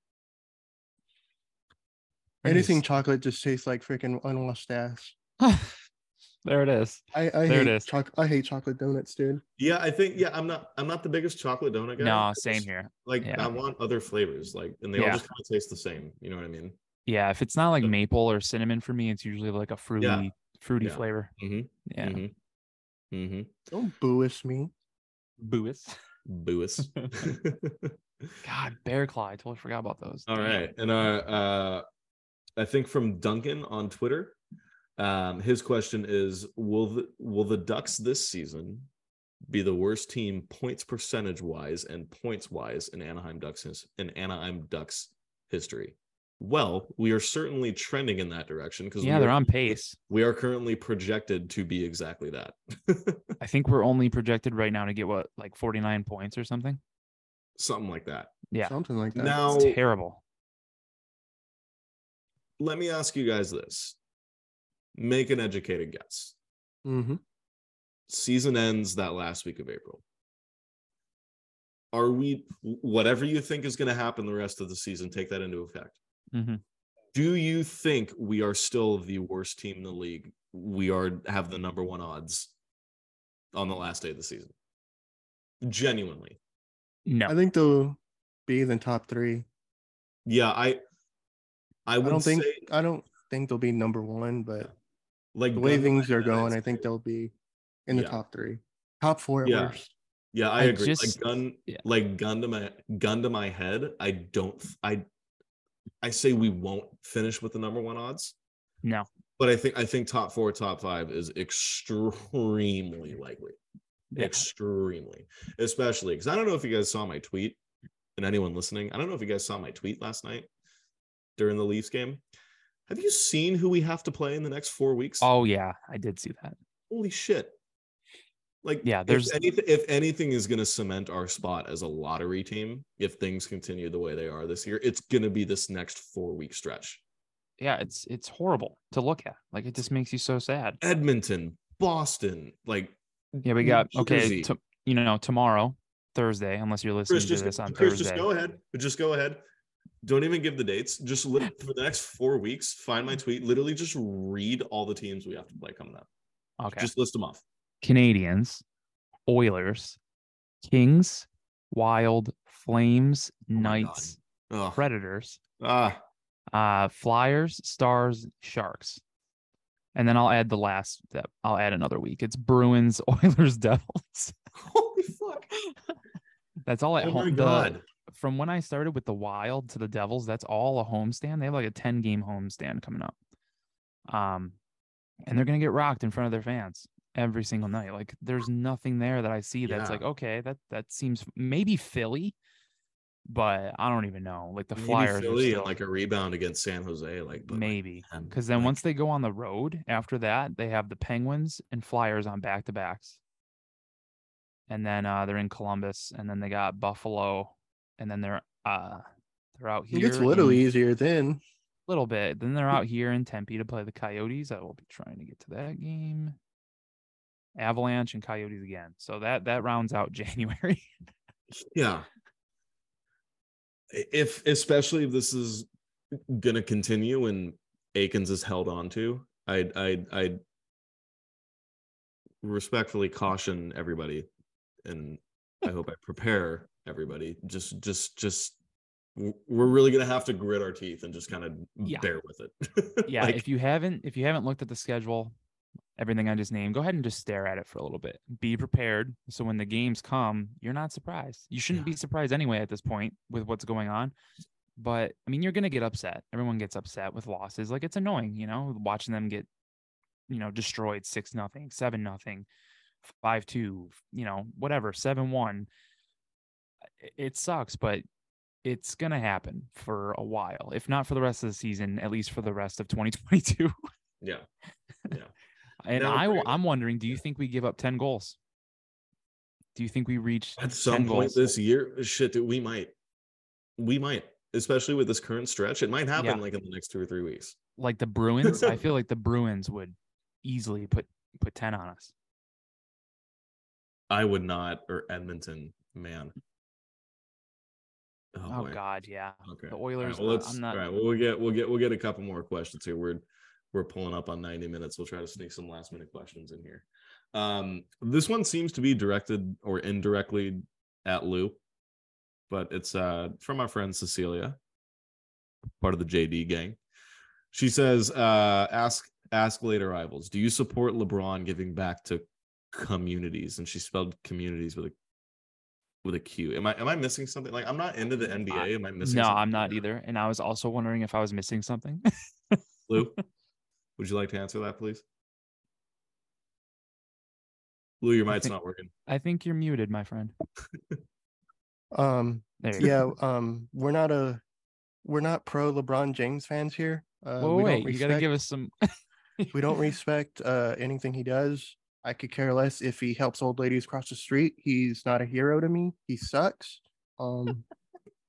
Anything Nice. chocolate just tastes like freaking unwashed ass. *laughs* there it is I, I There hate is. choc- I hate chocolate donuts, dude. Yeah, I think yeah, I'm not I'm not the biggest chocolate donut guy. no same just- here Like Yeah. I want other flavors, like and they all just kind of taste the same. You know what I mean? Yeah, if it's not like So- maple or cinnamon for me, it's usually like a fruity, fruity Yeah. flavor. Mm-hmm. Yeah. Mm-hmm. Mm-hmm. Don't booish me. Boois. Boois. *laughs* God, bear claw. I totally forgot about those. All Damn. right. And uh uh I think from Duncan on Twitter, um, his question is will the will the Ducks this season be the worst team points percentage wise and points wise in Anaheim Ducks in Anaheim Ducks history? Well, we are certainly trending in that direction because Yeah, they're on pace. We are currently projected to be exactly that. *laughs* I think we're only projected right now to get what, like 49 points or something? Something like that. Yeah. Something like that. Now, It's terrible. let me ask you guys this. Make an educated guess. hmm season ends that last week of April. Are we whatever you think is going to happen the rest of the season? Take that into effect. Mhm. Do you think we are still the worst team in the league? We are have the number one odds on the last day of the season. Genuinely, No. I think they'll be in the top three. yeah. I I I don't think say I don't think they'll be number one, but like the way things are going, I'd think they'll be in the Yeah. top three, top four at Yeah. worst. Yeah, I, I agree. just- like gun, yeah. like gun to my gun to my head. I don't. I I say we won't finish with the number one odds, No. but I think I think top four, top five is extremely likely. Yeah. Extremely, especially because I don't know if you guys saw my tweet, and anyone listening, I don't know if you guys saw my tweet last night during the Leafs game. Have you seen who we have to play in the next four weeks? Oh yeah, I did see that. holy shit like Yeah, if there's- anything if anything is going to cement our spot as a lottery team if things continue the way they are this year it's going to be this next four week stretch Yeah, it's it's horrible to look at. Like it just makes you so sad. edmonton boston like Yeah, we got okay. To, you know, tomorrow, Thursday, unless you're listening chris to just, this on chris Thursday. just go ahead just go ahead don't even give the dates just *laughs* for the next four weeks find my tweet literally just read all the teams we have to play coming up Okay. just list them off Canadiens, Oilers, Kings, Wild, Flames, Oh. Knights, Predators, ah uh, Flyers, Stars, Sharks. And then I'll add the last that I'll add another week. It's Bruins, *laughs* Oilers, Devils. holy fuck That's all at oh my home. The- god from when I started with the Wild to the Devils, that's all a homestand. They have like a 10 game homestand coming up. Um, and they're gonna get rocked in front of their fans every single night. Like there's nothing there that I see that's Yeah. like, okay, that that seems maybe Philly, but I don't even know. Like the Maybe Flyers Philly still, and like a rebound against San Jose, like but, maybe. Because then like, once they go on the road after that, they have the Penguins and Flyers on back to backs. And then uh, they're in Columbus, and then they got Buffalo, and then they're uh they're out here. It gets a little easier then. A little bit. Then they're out here in Tempe to play the Coyotes. I will be trying to get to that game. Avalanche and Coyotes again. So that that rounds out *laughs* January. yeah. If especially if this is gonna continue and Eakins is held on to, I'd I'd I'd respectfully caution everybody and I hope I prepare everybody. Just just just we're really gonna have to grit our teeth and just kind of Yeah. bear with it. *laughs* yeah, Like, if you haven't if you haven't looked at the schedule, everything I just named, go ahead and just stare at it for a little bit. Be prepared so when the games come, you're not surprised. You shouldn't Yeah. be surprised anyway at this point with what's going on. But I mean, you're gonna get upset. Everyone gets upset with losses. Like it's annoying, you know, watching them get, you know, destroyed six nothing, seven nothing, five two, you know, whatever, seven one. It sucks, but it's gonna happen for a while. If not for the rest of the season, at least for the rest of 2022. yeah. *laughs* And I, I'm wondering, do you think we give up 10 goals? Do you think we reach At some 10 point goals? this year, shit, dude, we might. We might, especially with this current stretch. It might happen Yeah. like in the next two or three weeks. like the Bruins? I feel like the Bruins would easily put put 10 on us. I would not, or Edmonton, man. Oh, boy. God, yeah. Okay. The right, Oilers, well, uh, let's, I'm not- All right. Well, we'll get we'll get we'll get a couple more questions here. We're we're pulling up on 90 minutes. We'll try to sneak some last minute questions in here. Um, this one seems to be directed or indirectly at Lou, but it's uh from our friend Cecilia, part of the JD gang. She says, uh, ask ask later rivals, do you support LeBron giving back to communities? And she spelled communities with a with a Q. Am I am I missing something? Like I'm not into the NBA. Am I missing? No, something I'm not either. And I was also wondering if I was missing something. Lou, *laughs* would you like to answer that, please? Lou, your mic's think- not working. I think you're muted, my friend. *laughs* Um, There yeah, um, we're not a we're not pro LeBron James fans here. Uh, Whoa, we wait, don't you got to give us some. *laughs* we don't respect uh, anything he does. I could care less if he helps old ladies cross the street. He's not a hero to me. He sucks. Um,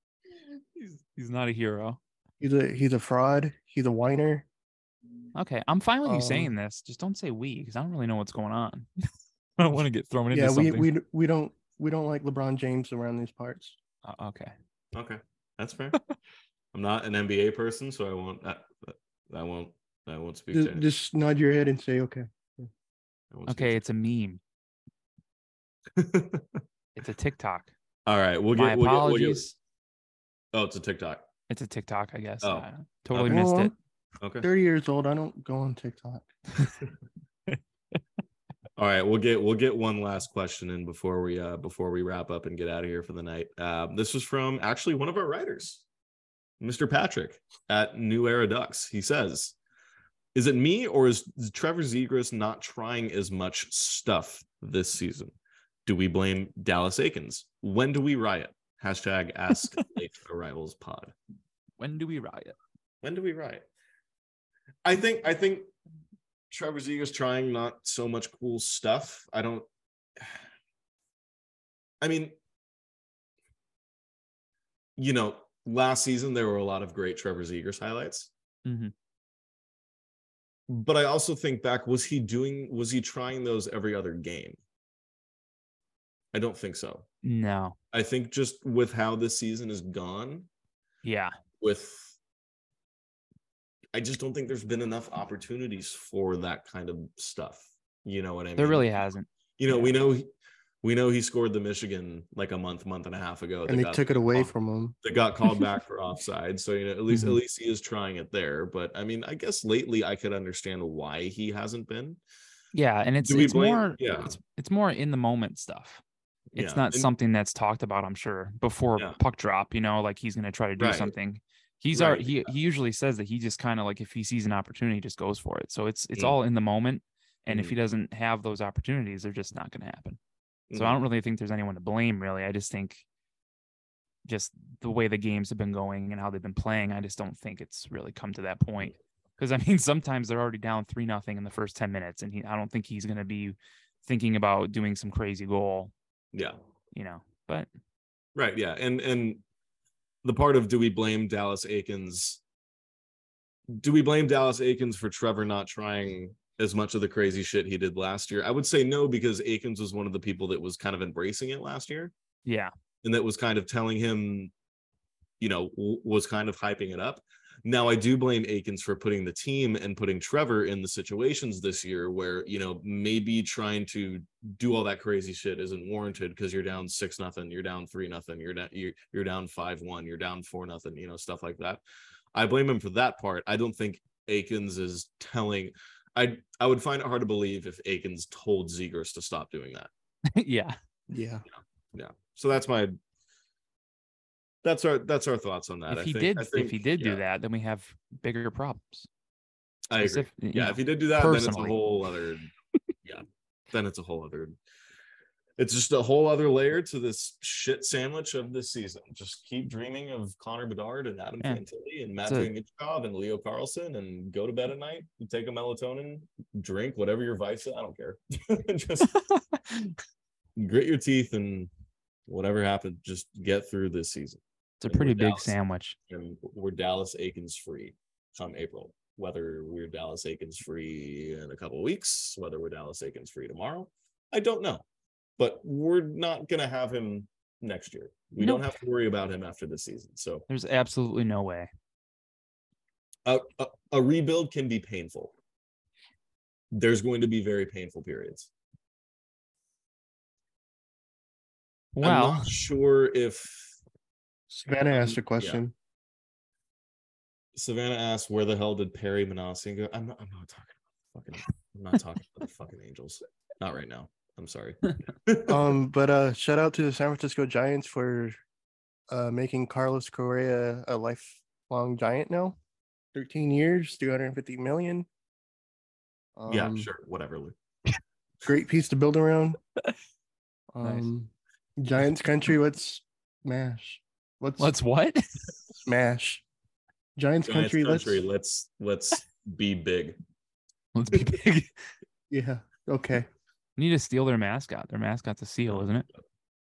*laughs* he's, he's not a hero. he's a he's a fraud. He's a whiner. Okay, I'm fine with you Um, saying this. Just don't say we, because I don't really know what's going on. *laughs* I don't want to get thrown into Yeah, we something. we we don't we don't like LeBron James around these parts. Uh, okay. Okay, that's fair. *laughs* I'm not an NBA person, so I won't. I, I won't. I won't speak Just, to. it. just nod your head and say okay. I Okay, to it's a meme. *laughs* It's a TikTok. All right, we'll My get. We'll get, we'll get. apologies. Oh, it's a TikTok. It's a TikTok, I guess. Oh, I totally okay. missed Well, it. Okay. Thirty years old. I don't go on TikTok. *laughs* All right, we'll get we'll get one last question in before we uh before we wrap up and get out of here for the night. Um, this was from actually one of our writers. Mr. Patrick at New Era Ducks. He says, "Is it me or is Trevor Zegras not trying as much stuff this season? Do we blame Dallas Eakins? When do we riot?" Hashtag Ask *laughs* Late Arrivals Pod. When do we riot? When do we riot? I think I think Trevor Zegras trying not so much cool stuff. I don't. *sighs* I mean, you know, last season there were a lot of great Trevor Zegras highlights. Mhm. But I also think back, was he doing, was he trying those every other game? I don't think so. No. I think just with how this season is gone, Yeah. with I just don't think there's been enough opportunities for that kind of stuff. You know what I mean? There really hasn't. You know, we know he- we know he scored the Michigan like a month, month and a half ago. and that they got took it away called- from him. that got called back *laughs* for offside. So you know, at least Mhm. at least he is trying it there. But I mean, I guess lately I could understand why he hasn't been. Yeah, and it's it's blame- more yeah. it's, it's more in the moment stuff. It's Yeah, not and- something that's talked about, I'm sure, before Yeah. puck drop, you know, like he's gonna try to do Right. something. He's Right, already he, he usually says that he just kind of like if he sees an opportunity, he just goes for it. So it's it's Mm. all in the moment. And if Mhm. he doesn't have those opportunities, they're just not gonna happen. So I Mhm. don't really think there's anyone to blame, really. I just think just the way the games have been going and how they've been playing, I just don't think it's really come to that point. Because I mean, *laughs* sometimes they're already down three nothing in the first ten minutes, and he I don't think he's gonna be thinking about doing some crazy goal, yeah. you know. But Right. Yeah. And and the part of do we blame Dallas Eakins? Do we blame Dallas Eakins for Trevor not trying as much of the crazy shit he did last year? I would say no, because Eakins was one of the people that was kind of embracing it last year yeah, and that was kind of telling him, you know, w- was kind of hyping it up. Now I do blame Eakins for putting the team and putting Trevor in the situations this year where, you know, maybe trying to do all that crazy shit isn't warranted because you're down six nothing, you're down three nothing, you're down you're, you're down five one, you're down four nothing, you know, stuff like that. I blame him for that part. I don't think Eakins is telling I I would find it hard to believe if Eakins told Zegras to stop doing that. *laughs* Yeah. Yeah, Yeah. So that's my that's our that's our thoughts on that. if I he think- did, I if he did yeah, do that, then we have bigger problems. I agree. You Yeah, know, if he did do that, then it's a whole other. *laughs* yeah, then it's a whole other. It's just a whole other layer to this shit sandwich of this season. Just keep dreaming of Connor Bedard and Adam Yeah. Fantilli and Matthew Michkov and Leo Carlsson and go to bed at night, take a melatonin, drink whatever your vice is. I don't care. *laughs* just *laughs* grit your teeth and whatever happens, just get through this season. It's a pretty big Dallas. sandwich. and we're Dallas Eakins free come April. Whether we're Dallas Eakins free in a couple of weeks, whether we're Dallas Eakins free tomorrow, I don't know. But we're not gonna have him next year. We don't have to worry about him after this season. So There's absolutely no way. a, a, a rebuild can be painful. There's going to be very painful periods. I'm Well, not sure if Savannah asked Um, a question. Savannah asked, "Where the hell did Perry Minasian go?" I'm not. I'm not talking about the fucking. I'm not talking about the fucking Angels. Not right now. I'm sorry. *laughs* Um, but uh, shout out to the San Francisco Giants for uh making Carlos Correa a lifelong Giant now. 13 years, 350 million. yeah, Um, sure. Whatever. Lou. Great piece to build around. *laughs* Nice. Um, Giants country, let's smash. Let's let's what? smash. Giants, Giants country, country. let's Let's let's be big. *laughs* let's be big. *laughs* yeah. Okay. need to steal their mascot. Their mascot's a seal, isn't it?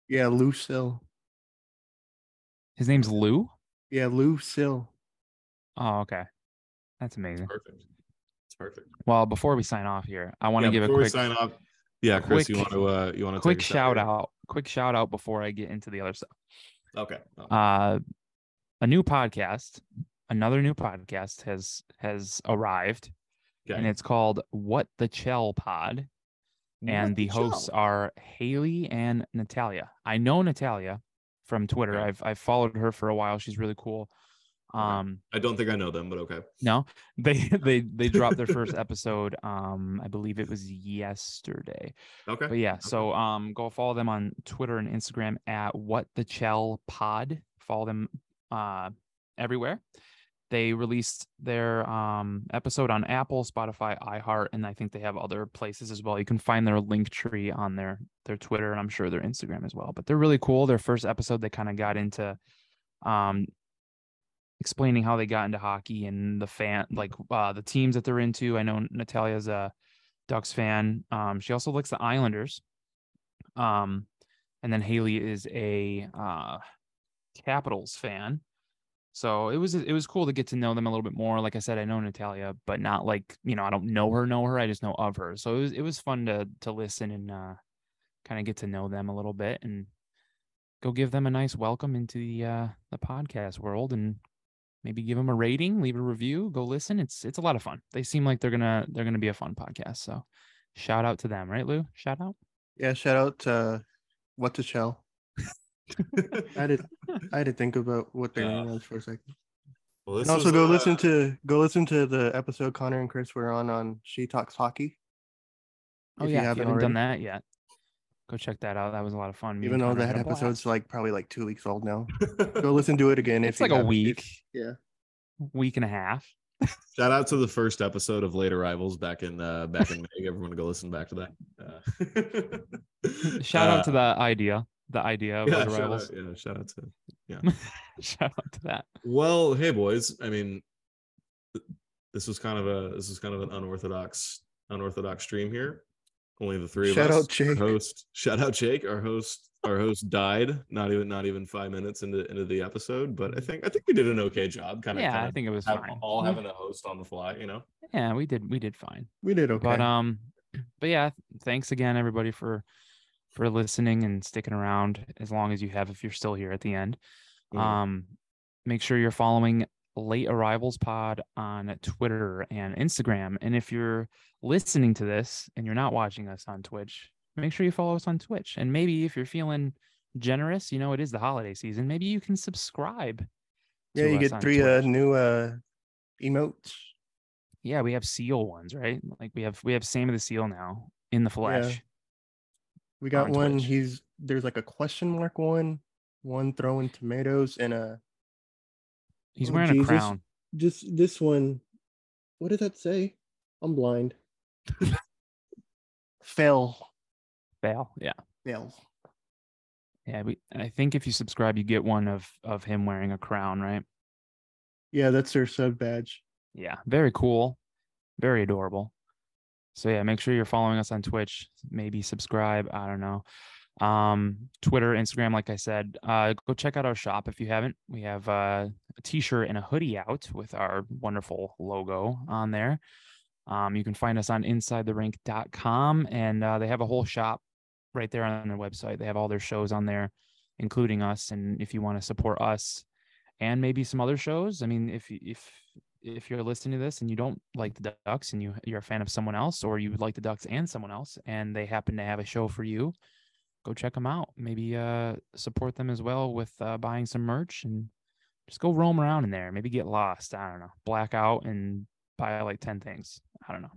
Yeah, Lou Seal. His name's Lou. Yeah, Lou Seal. Oh, okay. That's amazing. Perfect. It's perfect. Well, before we sign off here, I want to Yeah, give a before we quick sign off. Yeah, Chris, you want to uh you want to quick shout out. Quick shout out before I get into the other stuff. Okay. Oh, Uh a new podcast, another new podcast has has arrived and it's called What the Chell Pod. and What the hosts are Haley and Natalia. I know Natalia from Twitter. Okay. I've I've followed her for a while. She's really cool. Okay. Um, I don't think I know them, but okay. no, *laughs* they *laughs* they they dropped their first episode. Um, I believe it was yesterday. Okay. But yeah, so um, go follow them on Twitter and Instagram at What the Chell Pod. Follow them. Uh, everywhere. They released their um, episode on Apple, Spotify, iHeart, and I think they have other places as well. You can find their link tree on their their Twitter and I'm sure their Instagram as well. But they're really cool. Their first episode, they kind of got into um, explaining how they got into hockey and the fan, like uh, the teams that they're into. I know Natalia's a Ducks fan. Um, she also likes the Islanders. Um, and then Haley is a uh, Capitals fan. So it was it was cool to get to know them a little bit more. Like I said, I know Natalia, but not like you know I don't know her, know her. I just know of her. So it was it was fun to to listen and uh, kind of get to know them a little bit and go give them a nice welcome into the uh, the podcast world and maybe give them a rating, leave a review, go listen. It's it's a lot of fun. They seem like they're gonna they're gonna be a fun podcast. So shout out to them, right, Lou? Shout out. Yeah, shout out to what to shell. *laughs* I had to I had to think about what their name Yeah. was for a second. Well, And also go uh, listen to go listen to the episode Connor and Chris were on on She Talks Hockey. Oh yeah, you if you haven't haven't done that yet, go check that out. That was a lot of fun. Me Even though that episode's blast. like probably like two weeks old now. Go *laughs* listen to it again. if it's you like a haven't. week, Yeah. week and a half. Shout out to the first episode of Late Arrivals back in uh back in May. Everyone go listen back to that. Uh, *laughs* Shout out to uh, the idea, the idea of yeah, Late shout Arrivals. out, yeah, shout out to yeah, *laughs* Shout out to that. Well, hey boys. I mean, this was kind of a this is kind of an unorthodox unorthodox stream here. Only the three of Shout us. out Jake. Our host. Shout out Jake. Our host. Our host died. Not even not even five minutes into into the episode, but I think I think we did an okay job. Kind of. Yeah, I think it was have, fine. all having a host on the fly. You know. Yeah, we did we did fine. We did okay. But um, but yeah, thanks again everybody for for listening and sticking around as long as you have if you're still here at the end. Mhm. Um, make sure you're following Late Arrivals Pod on Twitter and Instagram. And if you're listening to this and you're not watching us on Twitch, make sure you follow us on Twitch. And maybe if you're feeling generous, you know it is the holiday season. Maybe you can subscribe. yeah, you get three uh new uh emotes. Yeah, we have seal ones, right? Like we have we have Sam of the Seal now in the flesh. We got on one. Twitch. He's there's like a question mark one, one throwing tomatoes, and a He's Oh, wearing Jesus. a crown. just this one. What did that say? I'm blind. *laughs* Fell. Fail. Yeah. Fell. Yeah. We I think if you subscribe, you get one of of him wearing a crown, right? Yeah, that's their sub badge. Yeah. Very cool. Very adorable. So yeah, make sure you're following us on Twitch. Maybe subscribe. I don't know. Um, Twitter, Instagram, like I said. Uh go check out our shop if you haven't. We have uh, a t-shirt and a hoodie out with our wonderful logo on there. Um, you can find us on insidetherink.com and uh, they have a whole shop right there on their website. They have all their shows on there, including us. And if you want to support us and maybe some other shows, I mean, if if if you're listening to this and you don't like the Ducks and you you're a fan of someone else, or you like the Ducks and someone else, and they happen to have a show for you, go check them out. Maybe uh, support them as well with uh, buying some merch and just go roam around in there. Maybe get lost. I don't know. Black out and buy like 10 things. I don't know.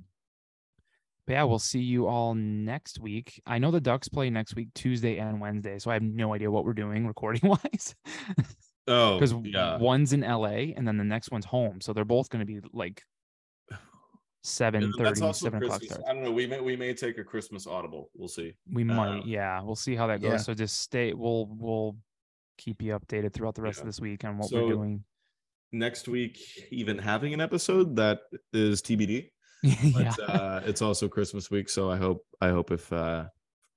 But yeah, we'll see you all next week. I know the Ducks play next week, Tuesday and Wednesday. So I have no idea what we're doing *laughs* recording wise. Oh, *laughs* Because yeah. one's in LA and then the next one's home. So they're both going to be like seven thirty, seven o'clock Christmas. starts. I don't know. We may we may take a Christmas audible. We'll see. We might, Uh, yeah. We'll see how that goes. yeah. So just stay. We'll we'll keep you updated throughout the rest Yeah. of this week on what So- we're doing. Next week, even having an episode that is TBD. *laughs* yeah. But uh, it's also Christmas week, so I hope I hope if uh,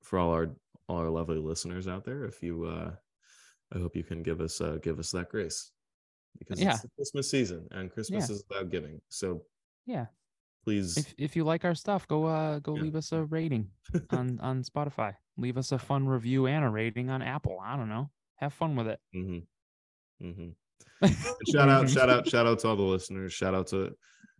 for all our all our lovely listeners out there, if you uh, I hope you can give us uh, give us that grace because Yeah. it's the Christmas season and Christmas Yeah. is about giving. So Yeah. Please, if if you like our stuff, go uh go Yeah. leave us a rating *laughs* on on Spotify. Leave us a fun review and a rating on Apple. I don't know. Have fun with it. hmm hmm shout out, shout out, *laughs* shout out to all the listeners. Shout out to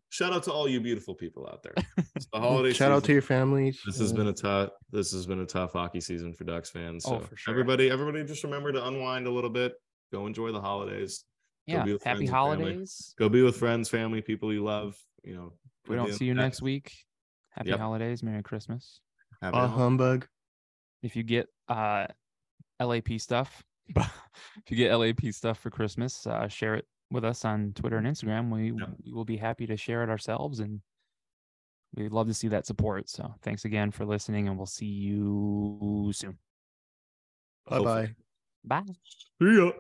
shout out to all you beautiful people out there. It's the *laughs* holiday. Shout out to your families. This has been a tough. This has been a tough hockey season for Ducks fans. So Oh, for sure. everybody, everybody, just remember to unwind a little bit. Go enjoy the holidays. Yeah. Happy friends and family. holidays. Go be with friends, family, people you love. You know, If we at the don't end see you of next week. Happy Yep. holidays. Merry Christmas. happy uh, humbug. if you get uh LAP stuff, *laughs* if you get LAP stuff for Christmas, uh, share it with us on Twitter and Instagram. We, Yeah. we will be happy to share it ourselves and we'd love to see that support. So thanks again for listening and we'll see you soon. Bye bye. Bye. See ya.